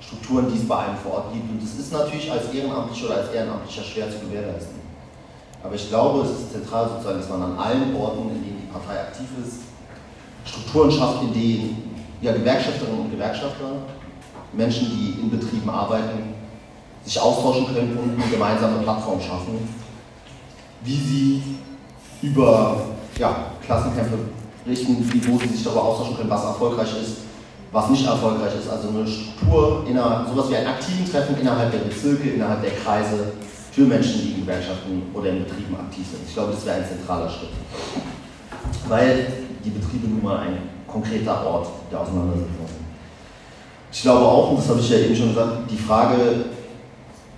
S3: Strukturen, die es bei einem vor Ort gibt. Und das ist natürlich als Ehrenamtlicher oder als Ehrenamtlicher schwer zu gewährleisten. Aber ich glaube, es ist zentral sozusagen, dass man an allen Orten, in denen die Partei aktiv ist, Strukturen schafft, in denen ja, Gewerkschafterinnen und Gewerkschafter, Menschen, die in Betrieben arbeiten, sich austauschen können und eine gemeinsame Plattform schaffen, wie sie über ja, Klassenkämpfe richten, wo sie sich darüber austauschen können, was erfolgreich ist, was nicht erfolgreich ist. Also eine Struktur, innerhalb, sowas wie ein aktiven Treffen innerhalb der Bezirke, innerhalb der Kreise für Menschen, die in Gewerkschaften oder in Betrieben aktiv sind. Ich glaube, das wäre ein zentraler Schritt. Weil die Betriebe nun mal ein konkreter Ort der Auseinandersetzung sind. Ich glaube auch, und das habe ich ja eben schon gesagt, die Frage,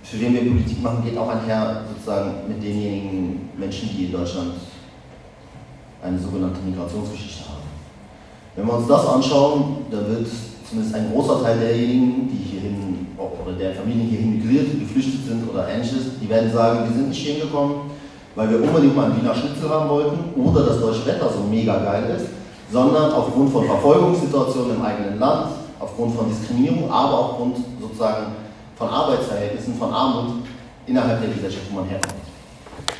S3: für wen wir Politik machen, geht auch einher sozusagen mit denjenigen Menschen, die in Deutschland eine sogenannte Migrationsgeschichte haben. Wenn wir uns das anschauen, da wird zumindest ein großer Teil derjenigen, die hierhin oder der Familien hierhin migriert, geflüchtet sind oder ähnliches, die werden sagen, wir sind nicht hingekommen, weil wir unbedingt mal einen Wiener Schnitzel haben wollten oder das deutsche Wetter so mega geil ist, sondern aufgrund von Verfolgungssituationen im eigenen Land, aufgrund von Diskriminierung, aber auch aufgrund sozusagen von Arbeitsverhältnissen, von Armut innerhalb der Gesellschaft, wo man herkommt.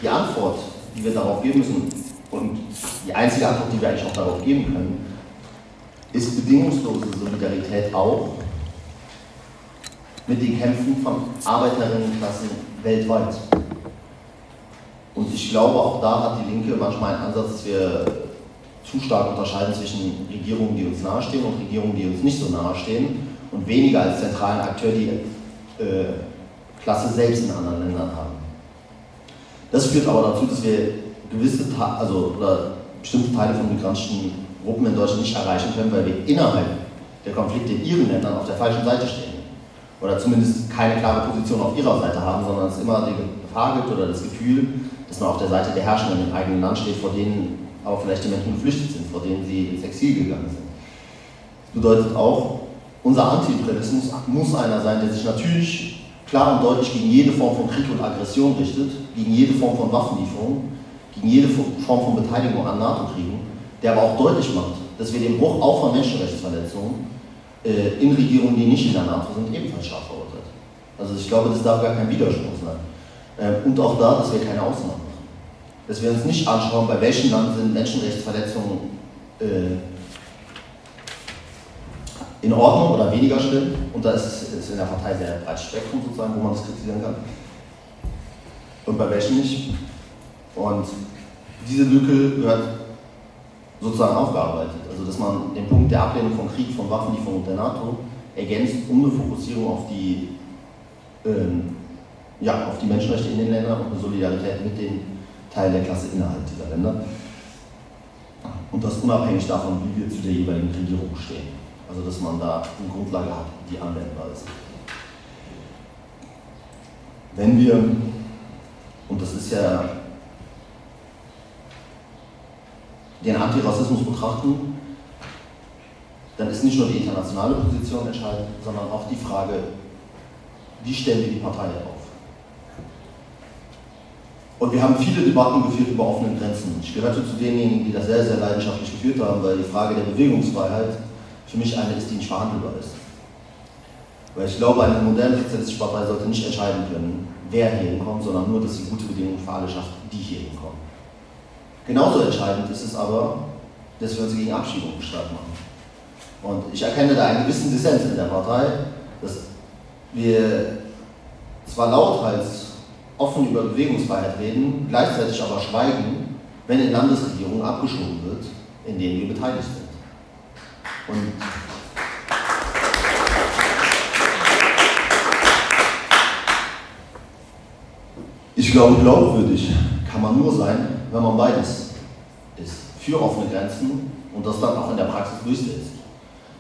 S3: Die Antwort, die wir darauf geben müssen, und die einzige Antwort, die wir eigentlich auch darauf geben können, ist bedingungslose Solidarität auch mit den Kämpfen von Arbeiterinnenklassen weltweit. Und ich glaube, auch da hat die Linke manchmal einen Ansatz, dass wir zu stark unterscheiden zwischen Regierungen, die uns nahestehen und Regierungen, die uns nicht so nahestehen und weniger als zentralen Akteur die äh, Klasse selbst in anderen Ländern haben. Das führt aber dazu, dass wir gewisse, also oder bestimmte Teile von migrantischen Gruppen in Deutschland nicht erreichen können, weil wir innerhalb der Konflikte in ihren Ländern auf der falschen Seite stehen. Oder zumindest keine klare Position auf ihrer Seite haben, sondern es immer die Gefahr gibt oder das Gefühl, dass man auf der Seite der Herrschenden im eigenen Land steht, vor denen aber vielleicht die Menschen geflüchtet sind, vor denen sie ins Exil gegangen sind. Das bedeutet auch, unser Antiimperialismus muss einer sein, der sich natürlich klar und deutlich gegen jede Form von Krieg und Aggression richtet, gegen jede Form von Waffenlieferung, gegen jede Form von Beteiligung an NATO-Kriegen, der aber auch deutlich macht, dass wir den Bruch auch von Menschenrechtsverletzungen äh, in Regierungen, die nicht in der NATO sind, ebenfalls scharf verurteilt. Also ich glaube, das darf gar kein Widerspruch sein. Äh, und auch da, dass wir keine Ausnahmen machen. Dass wir uns nicht anschauen, bei welchem Land sind Menschenrechtsverletzungen äh, in Ordnung oder weniger schlimm. Und da ist es in der Partei sehr breites Spektrum sozusagen, wo man das kritisieren kann. Und bei welchen nicht. Und diese Lücke gehört sozusagen aufgearbeitet. Also dass man den Punkt der Ablehnung von Krieg, von Waffenlieferungen der NATO ergänzt um eine Fokussierung auf die, ähm, ja, auf die Menschenrechte in den Ländern und eine Solidarität mit den Teilen der Klasse innerhalb dieser Länder. Und das unabhängig davon, wie wir zu der jeweiligen Regierung stehen. Also dass man da eine Grundlage hat, die anwendbar ist. Wenn wir, und das ist ja den Antirassismus betrachten, dann ist nicht nur die internationale Position entscheidend, sondern auch die Frage, wie stellen wir die Partei auf? Und wir haben viele Debatten geführt über offene Grenzen. Ich gehörte zu denjenigen, die das sehr, sehr leidenschaftlich geführt haben, weil die Frage der Bewegungsfreiheit für mich eine ist, die nicht verhandelbar ist. Weil ich glaube, eine moderne sozialistische Partei sollte nicht entscheiden können, wer hier hinkommt, sondern nur, dass sie gute Bedingungen für alle schafft, die hier hinkommen. Genauso entscheidend ist es aber, dass wir uns gegen Abschiebung stark machen. Und ich erkenne da einen gewissen Dissens in der Partei, dass wir zwar lauthals offen über Bewegungsfreiheit reden, gleichzeitig aber schweigen, wenn in Landesregierungen abgeschoben wird, in denen wir beteiligt sind. Und ich glaube, glaubwürdig kann man nur sein, wenn man beides ist. Für offene Grenzen und das dann auch in der Praxis durchsetzt.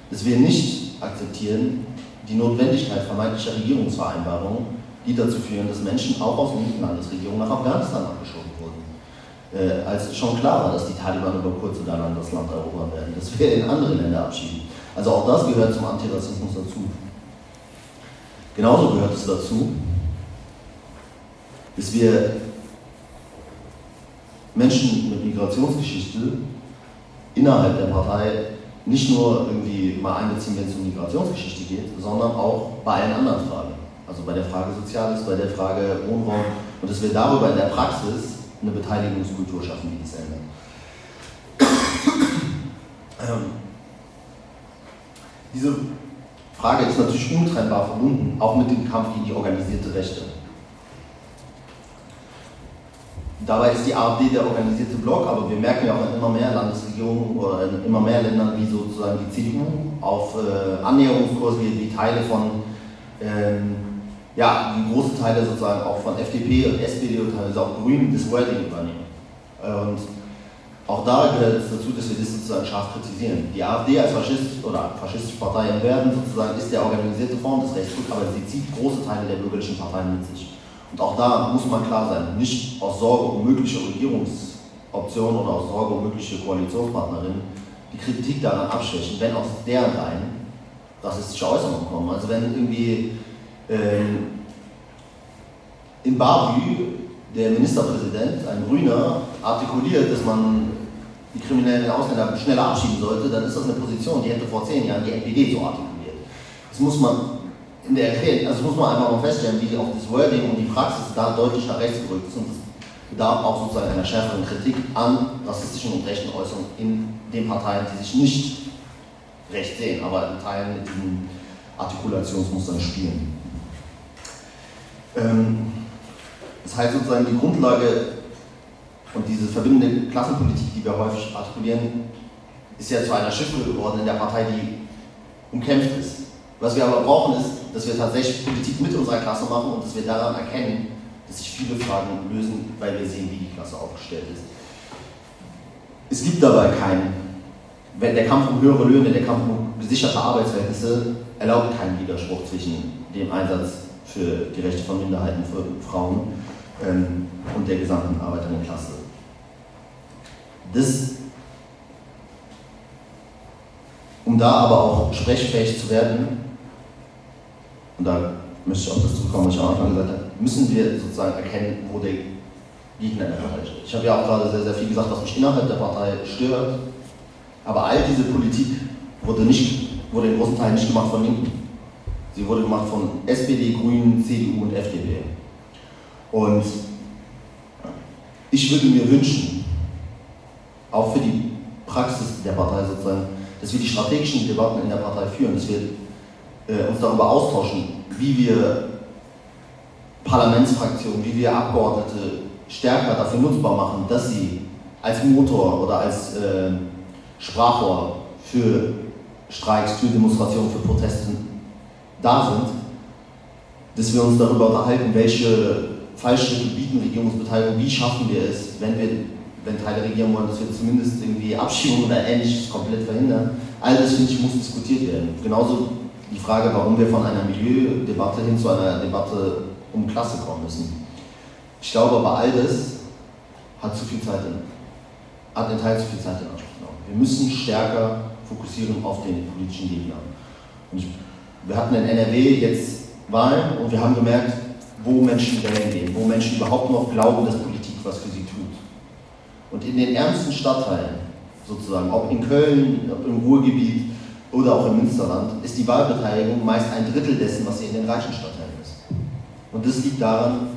S3: Dass wir nicht akzeptieren die Notwendigkeit vermeintlicher Regierungsvereinbarungen, die dazu führen, dass Menschen auch aus linken Landesregierungen nach Afghanistan abgeschoben wurden. Äh, als schon klar war, dass die Taliban über kurz oder lang das Land erobern werden, dass wir in andere Länder abschieben. Also auch das gehört zum Antirassismus dazu. Genauso gehört es dazu, dass wir Menschen mit Migrationsgeschichte innerhalb der Partei nicht nur irgendwie mal einbeziehen, wenn es um Migrationsgeschichte geht, sondern auch bei allen anderen Fragen. Also bei der Frage Soziales, bei der Frage Wohnraum und dass wir darüber in der Praxis eine Beteiligungskultur schaffen, die das ändert. ähm, diese Frage ist natürlich untrennbar verbunden, auch mit dem Kampf gegen die organisierte Rechte. Dabei ist die AfD der organisierte Block, aber wir merken ja auch in immer mehr Landesregierungen oder in immer mehr Ländern, wie sozusagen die CDU auf äh, Annäherungskurs, wie die Teile von, ähm, ja, wie große Teile sozusagen auch von FDP und SPD und teilweise auch Grünen das Wording übernehmen. Und auch da gehört es dazu, dass wir das sozusagen scharf kritisieren. Die AfD als Faschist oder faschistische Partei im Werden sozusagen ist der organisierte Form des Rechtsdrucks, aber sie zieht große Teile der bürgerlichen Parteien mit sich. Und auch da muss man klar sein, nicht aus Sorge um mögliche Regierungsoptionen oder aus Sorge um mögliche Koalitionspartnerinnen die Kritik daran abschwächen, wenn aus deren Reihen rassistische Äußerungen kommen. Also wenn irgendwie ähm, in Barbü der Ministerpräsident, ein Grüner, artikuliert, dass man die kriminellen Ausländer schneller abschieben sollte, dann ist das eine Position, die hätte vor zehn Jahren die NPD so artikuliert. Das muss man in der also muss man einfach mal feststellen, wie auch das Wording und die Praxis da deutlich nach rechts gerückt ist und es bedarf auch sozusagen einer schärferen Kritik an rassistischen und rechten Äußerungen in den Parteien, die sich nicht recht sehen, aber in Teilen mit diesen Artikulationsmustern spielen. Ähm, das heißt sozusagen die Grundlage und diese verbindende Klassenpolitik, die wir häufig artikulieren, ist ja zu einer Schiffel geworden in der Partei, die umkämpft ist. Was wir aber brauchen, ist, dass wir tatsächlich Politik mit unserer Klasse machen und dass wir daran erkennen, dass sich viele Fragen lösen, weil wir sehen, wie die Klasse aufgestellt ist. Es gibt dabei keinen, wenn der Kampf um höhere Löhne, der Kampf um gesicherte Arbeitsverhältnisse erlaubt keinen Widerspruch zwischen dem Einsatz für die Rechte von Minderheiten, für Frauen ähm, und der gesamten Arbeiterinnenklasse. Das um da aber auch sprechfähig zu werden, und da möchte ich auch das zurückkommen, was ich am Anfang gesagt habe, müssen wir sozusagen erkennen, wo der Gegner in der Partei steht. Ich habe ja auch gerade sehr, sehr viel gesagt, was mich innerhalb der Partei stört, aber all diese Politik wurde, nicht, wurde in großen Teilen nicht gemacht von Linken. Sie wurde gemacht von SPD, Grünen, CDU und FDP. Und ich würde mir wünschen, auch für die Praxis der Partei sozusagen, dass wir die strategischen Debatten in der Partei führen, dass wir äh, uns darüber austauschen, wie wir Parlamentsfraktionen, wie wir Abgeordnete stärker dafür nutzbar machen, dass sie als Motor oder als äh, Sprachrohr für Streiks, für Demonstrationen, für Proteste da sind, dass wir uns darüber unterhalten, welche Fallschritte bieten Regierungsbeteiligung, wie schaffen wir es, wenn wir, wenn Teile regieren wollen, dass wir zumindest irgendwie Abschiebungen oder ähnliches komplett verhindern. All das, finde ich, muss diskutiert werden. Genauso die Frage, warum wir von einer Milieudebatte hin zu einer Debatte um Klasse kommen müssen. Ich glaube aber, all das hat zu viel Zeit in, hat in Teil zu viel Zeit in Anspruch genommen. Wir müssen stärker fokussieren auf den politischen Gegner. Und wir hatten in NRW jetzt Wahlen und wir haben gemerkt, wo Menschen wählen gehen, wo Menschen überhaupt noch glauben, dass Politik was für sie tut. Und in den ärmsten Stadtteilen, sozusagen, ob in Köln, ob im Ruhrgebiet, oder auch im Münsterland, ist die Wahlbeteiligung meist ein Drittel dessen, was sie in den reichen Stadtteilen ist. Und das liegt daran,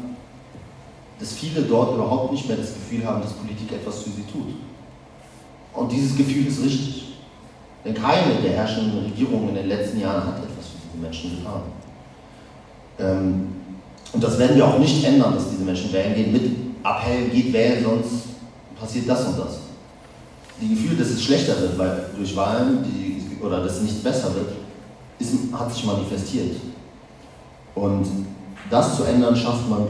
S3: dass viele dort überhaupt nicht mehr das Gefühl haben, dass Politik etwas für sie tut. Und dieses Gefühl ist richtig. Denn keine der herrschenden Regierungen in den letzten Jahren hat etwas für diese Menschen getan. Ähm, und das werden wir auch nicht ändern, dass diese Menschen wählen gehen mit Appell, geht wählen, sonst passiert das und das. Die Gefühle, dass es schlechter wird weil durch Wahlen die, oder dass es nicht besser wird, ist, hat sich manifestiert. Und das zu ändern, schafft man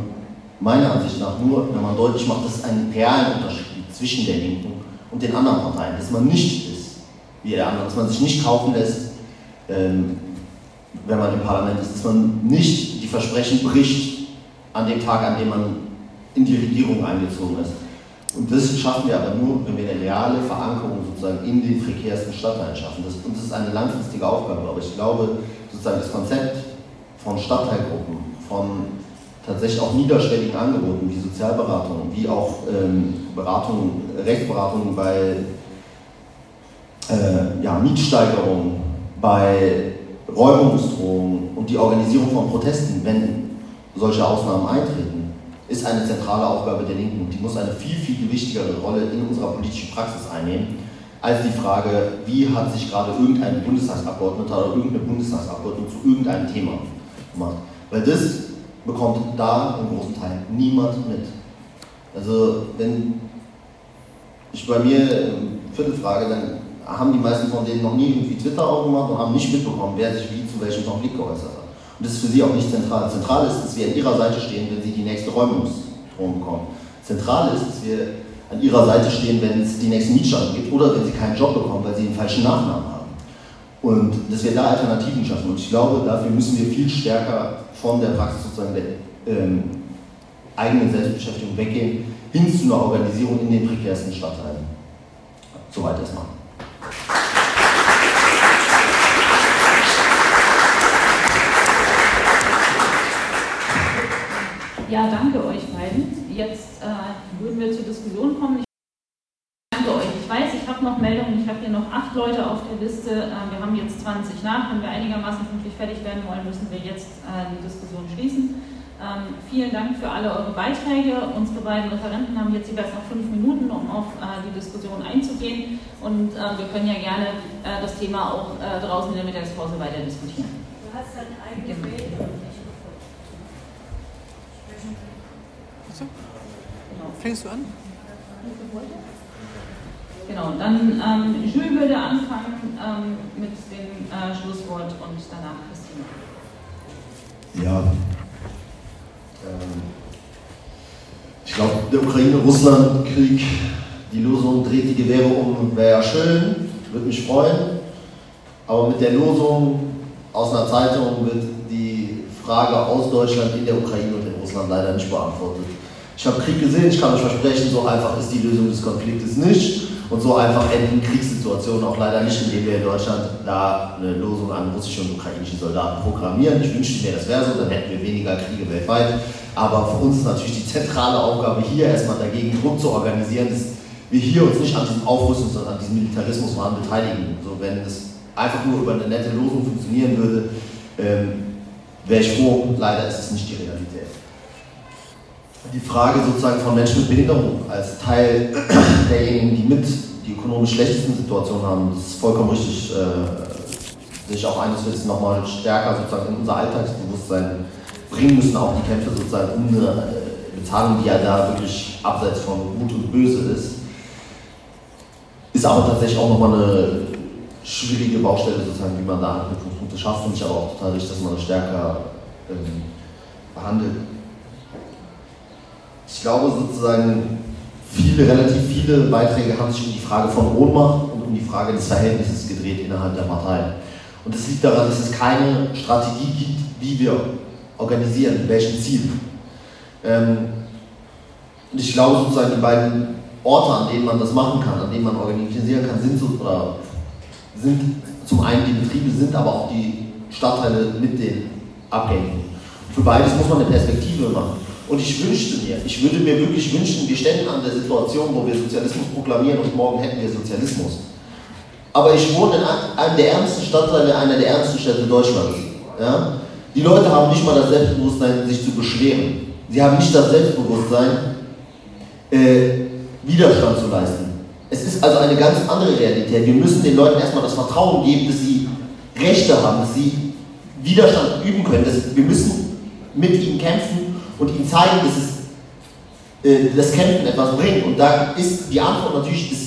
S3: meiner Ansicht nach nur, wenn man deutlich macht, dass es einen realen Unterschied gibt zwischen der Linken und den anderen Parteien, dass man nicht ist wie der andere, dass man sich nicht kaufen lässt, ähm, wenn man im Parlament ist, dass man nicht die Versprechen bricht an dem Tag, an dem man in die Regierung eingezogen ist. Und das schaffen wir aber nur, wenn wir eine reale Verankerung sozusagen in den prekärsten Stadtteilen schaffen. Das, und das ist eine langfristige Aufgabe. Aber ich glaube, sozusagen das Konzept von Stadtteilgruppen, von tatsächlich auch niederschwelligen Angeboten wie Sozialberatung, wie auch ähm, Beratung, Rechtsberatung bei äh, ja, Mietsteigerung, bei Räumungsdrohungen und die Organisierung von Protesten, wenn solche Ausnahmen eintreten, ist eine zentrale Aufgabe der Linken. Die muss eine viel, viel wichtigere Rolle in unserer politischen Praxis einnehmen, als die Frage, wie hat sich gerade irgendein Bundestagsabgeordneter oder irgendeine Bundestagsabgeordnete zu irgendeinem Thema gemacht. Weil das bekommt da im großen Teil niemand mit. Also wenn ich bei mir Viertel frage, dann haben die meisten von denen noch nie irgendwie Twitter aufgemacht und haben nicht mitbekommen, wer sich wie zu welchem Konflikt geäußert hat. Und das ist für sie auch nicht zentral. Zentral ist, dass wir an ihrer Seite stehen, wenn sie die nächste Räumungsdrohung bekommen. Zentral ist, dass wir an ihrer Seite stehen, wenn es die nächsten Mietstanden gibt oder wenn sie keinen Job bekommen, weil sie den falschen Nachnamen haben. Und dass wir da Alternativen schaffen. Und ich glaube, dafür müssen wir viel stärker von der Praxis sozusagen der ähm, eigenen Selbstbeschäftigung weggehen, hin zu einer Organisierung in den prekärsten Stadtteilen. Soweit erstmal.
S1: Ja, danke euch beiden. Jetzt äh, würden wir zur Diskussion kommen. Ich danke euch. Ich weiß, ich habe noch Meldungen. Ich habe hier noch acht Leute auf der Liste. Äh, wir haben jetzt 20 nach. Wenn wir einigermaßen pünktlich fertig werden wollen, müssen wir jetzt äh, die Diskussion schließen. Ähm, vielen Dank für alle eure Beiträge. Unsere beiden Referenten haben jetzt jeweils noch fünf Minuten, um auf äh, die Diskussion einzugehen. Und äh, wir können ja gerne äh, das Thema auch äh, draußen in der Mittagspause weiter diskutieren. Du hast deine eigene genau.
S2: Fängst du an?
S1: Genau, dann ähm, Jules würde anfangen ähm, mit dem äh, Schlusswort und danach Christine.
S3: Ja. Ähm, ich glaube, der Ukraine-Russland-Krieg, die Losung dreht die Gewehre um, wäre ja schön, würde mich freuen. Aber mit der Losung aus einer Zeitung wird die Frage aus Deutschland in der Ukraine und in Russland leider nicht beantwortet. Ich habe Krieg gesehen, ich kann euch versprechen, so einfach ist die Lösung des Konfliktes nicht. Und so einfach enden Kriegssituationen auch leider nicht, indem wir in Deutschland da eine Losung an russische und ukrainische Soldaten programmieren. Ich wünschte mir, das wäre so, dann hätten wir weniger Kriege weltweit. Aber für uns ist natürlich die zentrale Aufgabe hier erstmal dagegen Druck zu organisieren, dass wir hier uns nicht an diesem Aufrüstungs- und an diesem Militarismuswahn beteiligen. So, wenn das einfach nur über eine nette Losung funktionieren würde, ähm, wäre ich froh. Leider ist es nicht die Realität die Frage sozusagen von Menschen mit Behinderung als Teil derjenigen, die mit die ökonomisch schlechtesten Situationen haben, das ist vollkommen richtig, äh, sich auch eines Wissens nochmal stärker sozusagen in unser Alltagsbewusstsein bringen müssen, auch die Kämpfe sozusagen um eine äh, Bezahlung, die ja da wirklich abseits von Gut und Böse ist. Ist aber tatsächlich auch nochmal eine schwierige Baustelle sozusagen, wie man da Anknüpfungspunkte schafft und ich aber auch total richtig, dass man das stärker ähm, behandelt ich glaube sozusagen, viele, relativ viele Beiträge haben sich um die Frage von Ohnmacht und um die Frage des Verhältnisses gedreht innerhalb der Partei. Und es liegt daran, dass es keine Strategie gibt, wie wir organisieren, mit welchem Ziel. Ähm, und ich glaube sozusagen, die beiden Orte, an denen man das machen kann, an denen man organisieren kann, sind, so, oder sind zum einen die Betriebe, sind aber auch die Stadtteile mit den Abgängen. Für beides muss man eine Perspektive machen. Und ich wünschte mir, ich würde mir wirklich wünschen, wir ständen an der Situation, wo wir Sozialismus proklamieren und morgen hätten wir Sozialismus. Aber ich wohne in einem der ärmsten Stadtteile, einer der ärmsten Städte Deutschlands. Ja? Die Leute haben nicht mal das Selbstbewusstsein, sich zu beschweren. Sie haben nicht das Selbstbewusstsein, äh, Widerstand zu leisten. Es ist also eine ganz andere Realität. Wir müssen den Leuten erstmal das Vertrauen geben, dass sie Rechte haben, dass sie Widerstand üben können. Dass wir müssen mit ihnen kämpfen und ihnen zeigen, dass es äh, das Kämpfen etwas bringt. Und da ist die Antwort natürlich, dass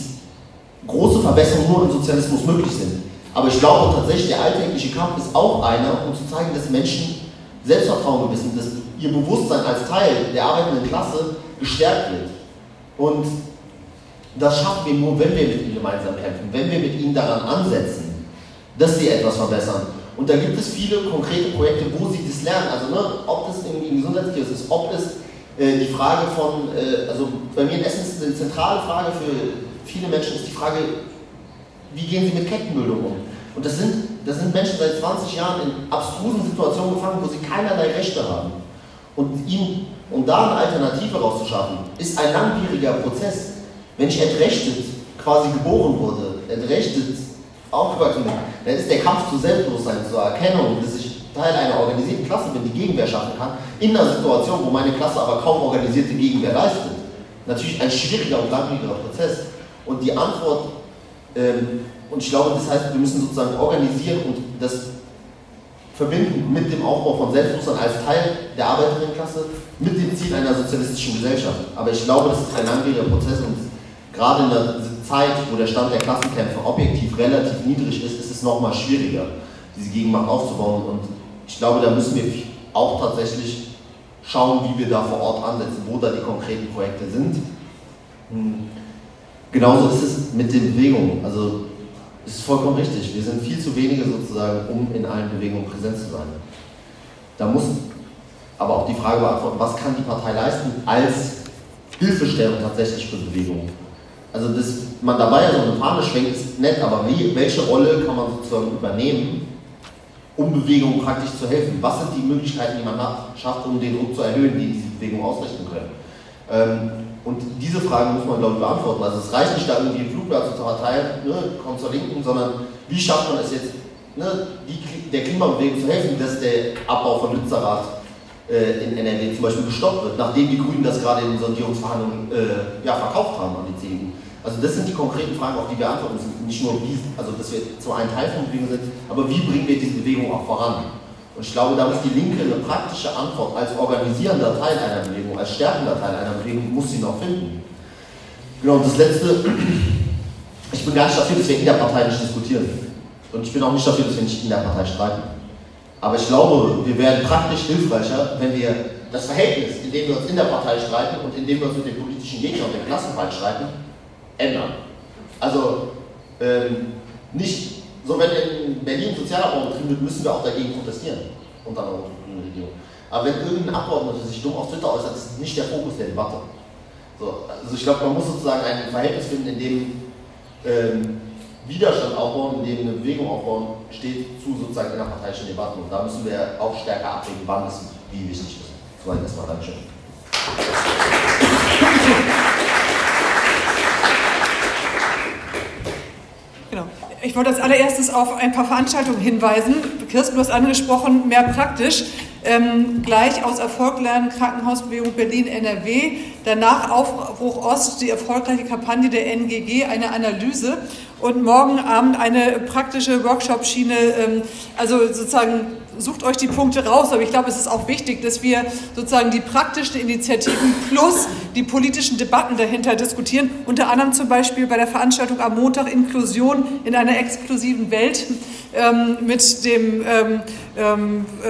S3: große Verbesserungen nur im Sozialismus möglich sind. Aber ich glaube tatsächlich, der alltägliche Kampf ist auch einer, um zu zeigen, dass Menschen Selbstvertrauen gewissen, dass ihr Bewusstsein als Teil der arbeitenden Klasse gestärkt wird. Und das schaffen wir nur, wenn wir mit ihnen gemeinsam kämpfen, wenn wir mit ihnen daran ansetzen, dass sie etwas verbessern. Und da gibt es viele konkrete Projekte, wo sie das lernen. Also ne, ob das irgendwie im Gesundheitskiosk ist, ob es äh, die Frage von, äh, also bei mir in Essen ist eine zentrale Frage für viele Menschen ist die Frage, wie gehen sie mit Kettenbildung um? Und das sind, das sind Menschen seit 20 Jahren in abstrusen Situationen gefangen, wo sie keinerlei Rechte haben. Und ihnen, um da eine Alternative rauszuschaffen, ist ein langwieriger Prozess. Wenn ich entrechtet quasi geboren wurde, entrechtet bin, dann ist der Kampf zu Selbstbewusstsein, zur Erkennung, dass ich Teil einer organisierten Klasse bin, die Gegenwehr schaffen kann, in einer Situation, wo meine Klasse aber kaum organisierte Gegenwehr leistet. Natürlich ein schwieriger und langwieriger Prozess. Und die Antwort, ähm, und ich glaube, das heißt, wir müssen sozusagen organisieren und das verbinden mit dem Aufbau von Selbstbewusstsein als Teil der Arbeiterinnenklasse mit dem Ziel einer sozialistischen Gesellschaft. Aber ich glaube, das ist ein langwieriger Prozess und gerade in der Zeit, wo der Stand der Klassenkämpfe objektiv relativ niedrig ist, ist es nochmal schwieriger, diese Gegenmacht aufzubauen. Und ich glaube, da müssen wir auch tatsächlich schauen, wie wir da vor Ort ansetzen, wo da die konkreten Projekte sind. Hm. Genauso ist es mit den Bewegungen. Also es ist vollkommen richtig. Wir sind viel zu wenige sozusagen, um in allen Bewegungen präsent zu sein. Da muss aber auch die Frage beantworten, was kann die Partei leisten als Hilfestellung tatsächlich für Bewegungen. Also, dass man dabei so eine Fahne schwenkt, ist nett, aber wie, welche Rolle kann man sozusagen übernehmen, um Bewegungen praktisch zu helfen? Was sind die Möglichkeiten, die man hat, schafft, um den Druck zu erhöhen, die diese Bewegung ausrichten können? Ähm, und diese Fragen muss man, glaube ich, beantworten. Also es reicht nicht, da irgendwie einen Flugblatt zu verteilen, ne, kommt zur Linken, sondern wie schafft man es jetzt, ne, die, der Klimabewegung zu helfen, dass der Abbau von Lützerath äh, in NRW zum Beispiel gestoppt wird, nachdem die Grünen das gerade in den Sondierungsverhandlungen äh, ja, verkauft haben an die CDU. Also das sind die konkreten Fragen, auf die wir antworten müssen. Nicht nur wie, also dass wir zwar ein Teil von Bewegung sind, aber wie bringen wir diese Bewegung auch voran? Und ich glaube, da muss die Linke eine praktische Antwort als organisierender Teil einer Bewegung, als stärkender Teil einer Bewegung, muss sie noch finden. Genau, und das Letzte, ich bin gar nicht dafür, dass wir in der Partei nicht diskutieren. Und ich bin auch nicht dafür, dass wir nicht in der Partei streiten. Aber ich glaube, wir werden praktisch hilfreicher, wenn wir das Verhältnis, in dem wir uns in der Partei streiten und in dem wir uns mit den politischen Gegnern und dem Klassenfeind streiten, ändern. Also ähm, nicht, so wenn in Berlin Sozialabbau betrieben wird, müssen wir auch dagegen protestieren unter einer Regierung. Aber wenn irgendein Abgeordneter sich dumm auf Twitter äußert, ist nicht der Fokus der Debatte. So, also ich glaube, man muss sozusagen ein Verhältnis finden, in dem ähm, Widerstand aufbauen, in dem eine Bewegung aufbauen, steht zu sozusagen innerparteiischen Debatten. Und da müssen wir auch stärker abwägen, wann es wie wichtig ist. Soweit erstmal Dankeschön.
S2: Genau. Ich wollte als allererstes auf ein paar Veranstaltungen hinweisen. Kirsten, du hast angesprochen, mehr praktisch. Ähm, gleich aus Erfolg lernen, Krankenhausbewegung Berlin NRW. Danach Aufbruch Ost, die erfolgreiche Kampagne der NGG, eine Analyse. Und morgen Abend eine praktische Workshop-Schiene, ähm, also sozusagen sucht euch die Punkte raus, aber ich glaube, es ist auch wichtig, dass wir sozusagen die praktischen Initiativen plus die politischen Debatten dahinter diskutieren. Unter anderem zum Beispiel bei der Veranstaltung am Montag Inklusion in einer exklusiven Welt ähm, mit dem ähm, ähm, äh,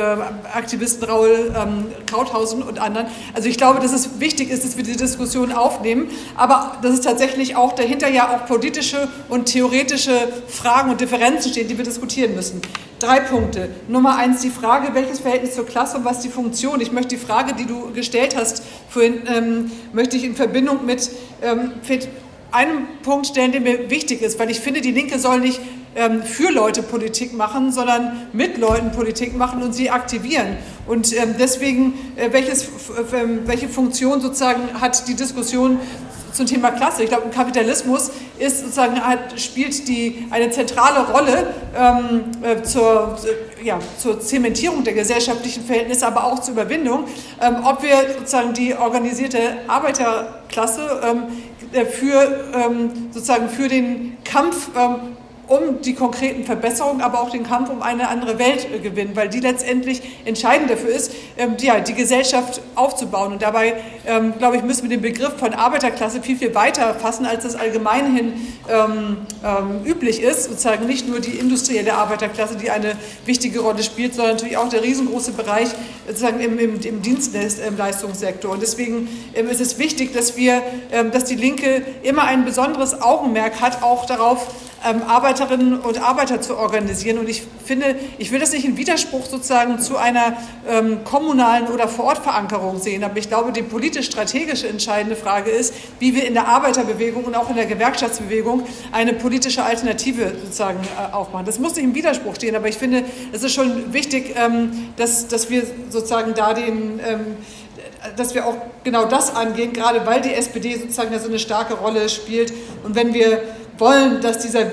S2: Aktivisten Raul ähm, Krauthausen und anderen. Also ich glaube, dass es wichtig ist, dass wir die Diskussion aufnehmen, aber dass es tatsächlich auch dahinter ja auch politische und theoretische Fragen und Differenzen stehen, die wir diskutieren müssen. Drei Punkte. Nummer eins die Frage, welches Verhältnis zur Klasse und was die Funktion. Ich möchte die Frage, die du gestellt hast, vorhin, ähm, möchte ich in Verbindung mit ähm, einem Punkt stellen, der mir wichtig ist, weil ich finde, die Linke soll nicht ähm, für Leute Politik machen, sondern mit Leuten Politik machen und sie aktivieren. Und ähm, deswegen, äh, welches, ähm, welche Funktion sozusagen hat die Diskussion zum Thema Klasse. Ich glaube, im Kapitalismus ist sozusagen hat, spielt die eine zentrale Rolle ähm, äh, zur, ja, zur Zementierung der gesellschaftlichen Verhältnisse, aber auch zur Überwindung. Ähm, ob wir sozusagen die organisierte Arbeiterklasse ähm, für ähm, sozusagen für den Kampf ähm, um die konkreten Verbesserungen, aber auch den Kampf um eine andere Welt äh, gewinnen, weil die letztendlich entscheidend dafür ist, ähm, die, ja, die Gesellschaft aufzubauen. Und dabei, ähm, glaube ich, müssen wir den Begriff von Arbeiterklasse viel, viel weiter fassen, als das allgemeinhin ähm, ähm, üblich ist. Sozusagen nicht nur die industrielle Arbeiterklasse, die eine wichtige Rolle spielt, sondern natürlich auch der riesengroße Bereich sozusagen im, im, im Dienstleistungssektor. Und deswegen ähm, ist es wichtig, dass wir, ähm, dass die Linke immer ein besonderes Augenmerk hat, auch darauf, ähm, Arbeiterinnen und Arbeiter zu organisieren. Und ich finde, ich will das nicht in Widerspruch sozusagen zu einer ähm, kommunalen oder Vorortverankerung sehen, aber ich glaube, die politisch-strategische entscheidende Frage ist, wie wir in der Arbeiterbewegung und auch in der Gewerkschaftsbewegung eine politische Alternative sozusagen äh, aufmachen. Das muss nicht im Widerspruch stehen, aber ich finde, es ist schon wichtig, ähm, dass, dass wir sozusagen da den ähm, dass wir auch genau das angehen, gerade weil die SPD sozusagen ja so eine starke Rolle spielt. Und wenn wir wollen, dass dieser,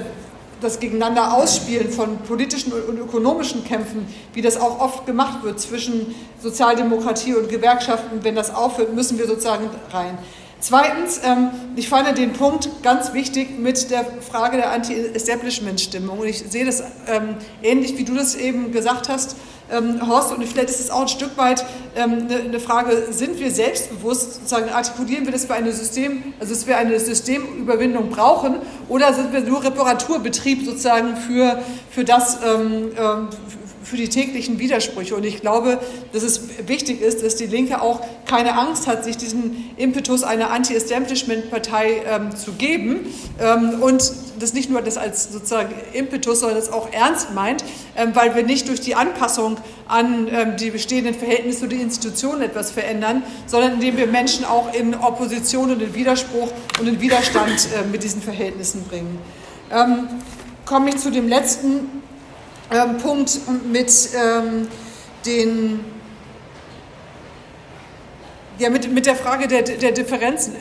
S2: das Gegeneinander ausspielen von politischen und ökonomischen Kämpfen, wie das auch oft gemacht wird zwischen Sozialdemokratie und Gewerkschaften, wenn das aufhört, müssen wir sozusagen rein. Zweitens, ähm, ich fand den Punkt ganz wichtig mit der Frage der Anti-Establishment-Stimmung. Und ich sehe das ähm, ähnlich, wie du das eben gesagt hast ähm, Horst, und vielleicht ist es auch ein Stück weit ähm, eine, eine, Frage, sind wir selbstbewusst, sozusagen artikulieren wir, dass wir eine System, also dass wir eine Systemüberwindung brauchen, oder sind wir nur Reparaturbetrieb sozusagen für, für das, ähm, ähm für die täglichen Widersprüche. Und ich glaube, dass es wichtig ist, dass die Linke auch keine Angst hat, sich diesen Impetus einer Anti-Establishment-Partei ähm, zu geben ähm, und das nicht nur das als sozusagen Impetus, sondern das auch ernst meint, ähm, weil wir nicht durch die Anpassung an ähm, die bestehenden Verhältnisse die Institutionen etwas verändern, sondern indem wir Menschen auch in Opposition und in Widerspruch und in Widerstand äh, mit diesen Verhältnissen bringen. Ähm, komme ich zu dem letzten Punkt mit den ja, mit, mit der Frage der, der Differenzen.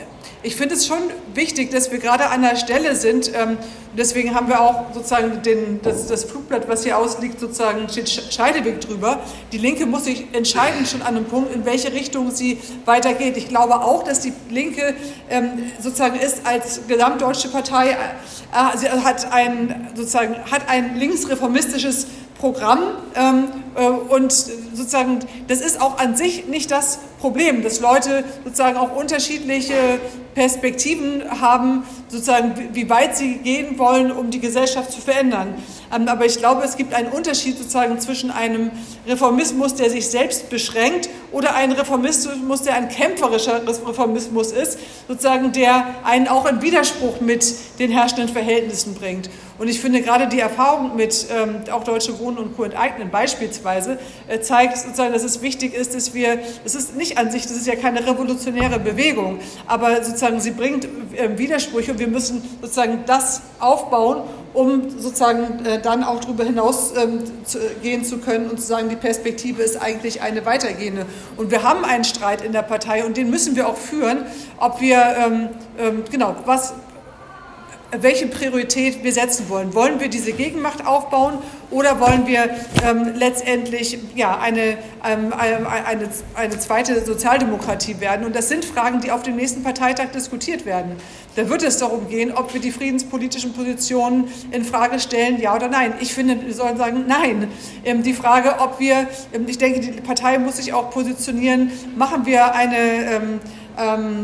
S2: Ich finde es schon wichtig, dass wir gerade an der Stelle sind. Ähm, deswegen haben wir auch sozusagen den, das, das, Flugblatt, was hier ausliegt, sozusagen steht Scheideweg drüber. Die Linke muss sich entscheiden schon an einem Punkt, in welche Richtung sie weitergeht. Ich glaube auch, dass die Linke ähm, sozusagen ist als gesamtdeutsche Partei, äh, sie hat ein, sozusagen, hat ein linksreformistisches Programm ähm, äh, und sozusagen das ist auch an sich nicht das Problem, dass Leute sozusagen auch unterschiedliche Perspektiven haben, sozusagen wie weit sie gehen wollen, um die Gesellschaft zu verändern. Ähm, aber ich glaube, es gibt einen Unterschied sozusagen zwischen einem Reformismus, der sich selbst beschränkt, oder einem Reformismus, der ein kämpferischer Reformismus ist, sozusagen der einen auch in Widerspruch mit den herrschenden Verhältnissen bringt. Und ich finde gerade die Erfahrung mit ähm, auch Deutsche Wohnen und Co. enteignen beispielsweise äh, zeigt sozusagen, dass es wichtig ist, dass wir, es ist nicht an sich, das ist ja keine revolutionäre Bewegung, aber sozusagen sie bringt äh, Widersprüche und wir müssen sozusagen das aufbauen, um sozusagen äh, dann auch darüber hinaus ähm, gehen zu können und zu sagen, die Perspektive ist eigentlich eine weitergehende. Und wir haben einen Streit in der Partei und den müssen wir auch führen, ob wir, ähm, ähm, genau, was, welche Priorität wir setzen wollen. Wollen wir diese Gegenmacht aufbauen oder wollen wir ähm, letztendlich ja, eine, ähm, eine, eine zweite Sozialdemokratie werden? Und das sind Fragen, die auf dem nächsten Parteitag diskutiert werden. Da wird es darum gehen, ob wir die friedenspolitischen Positionen in Frage stellen, ja oder nein. Ich finde, wir sollen sagen, nein. Ähm, die Frage, ob wir, ähm, ich denke, die Partei muss sich auch positionieren, machen wir eine ähm,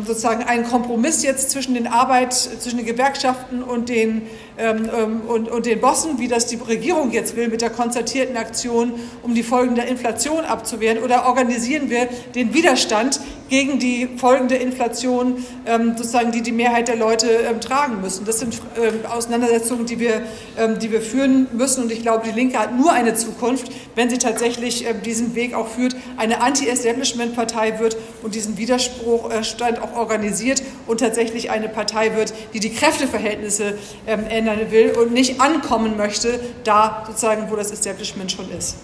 S2: sozusagen einen Kompromiss jetzt zwischen den Arbeit, zwischen den Gewerkschaften und den, ähm, ähm, und, und den Bossen, wie das die Regierung jetzt will mit der konzertierten Aktion, um die Folgen der Inflation abzuwehren, oder organisieren wir den Widerstand gegen die Folgen der Inflation, ähm, sozusagen, die die Mehrheit der Leute ähm, tragen müssen. Das sind ähm, Auseinandersetzungen, die wir, die wir führen müssen. Und ich glaube, die Linke hat nur eine Zukunft, wenn sie tatsächlich diesen Weg auch führt, eine Anti-Establishment-Partei wird und diesen Widerspruchstand auch organisiert und tatsächlich eine Partei wird, die die Kräfteverhältnisse ändern will und nicht ankommen möchte, da sozusagen, wo das Establishment schon ist.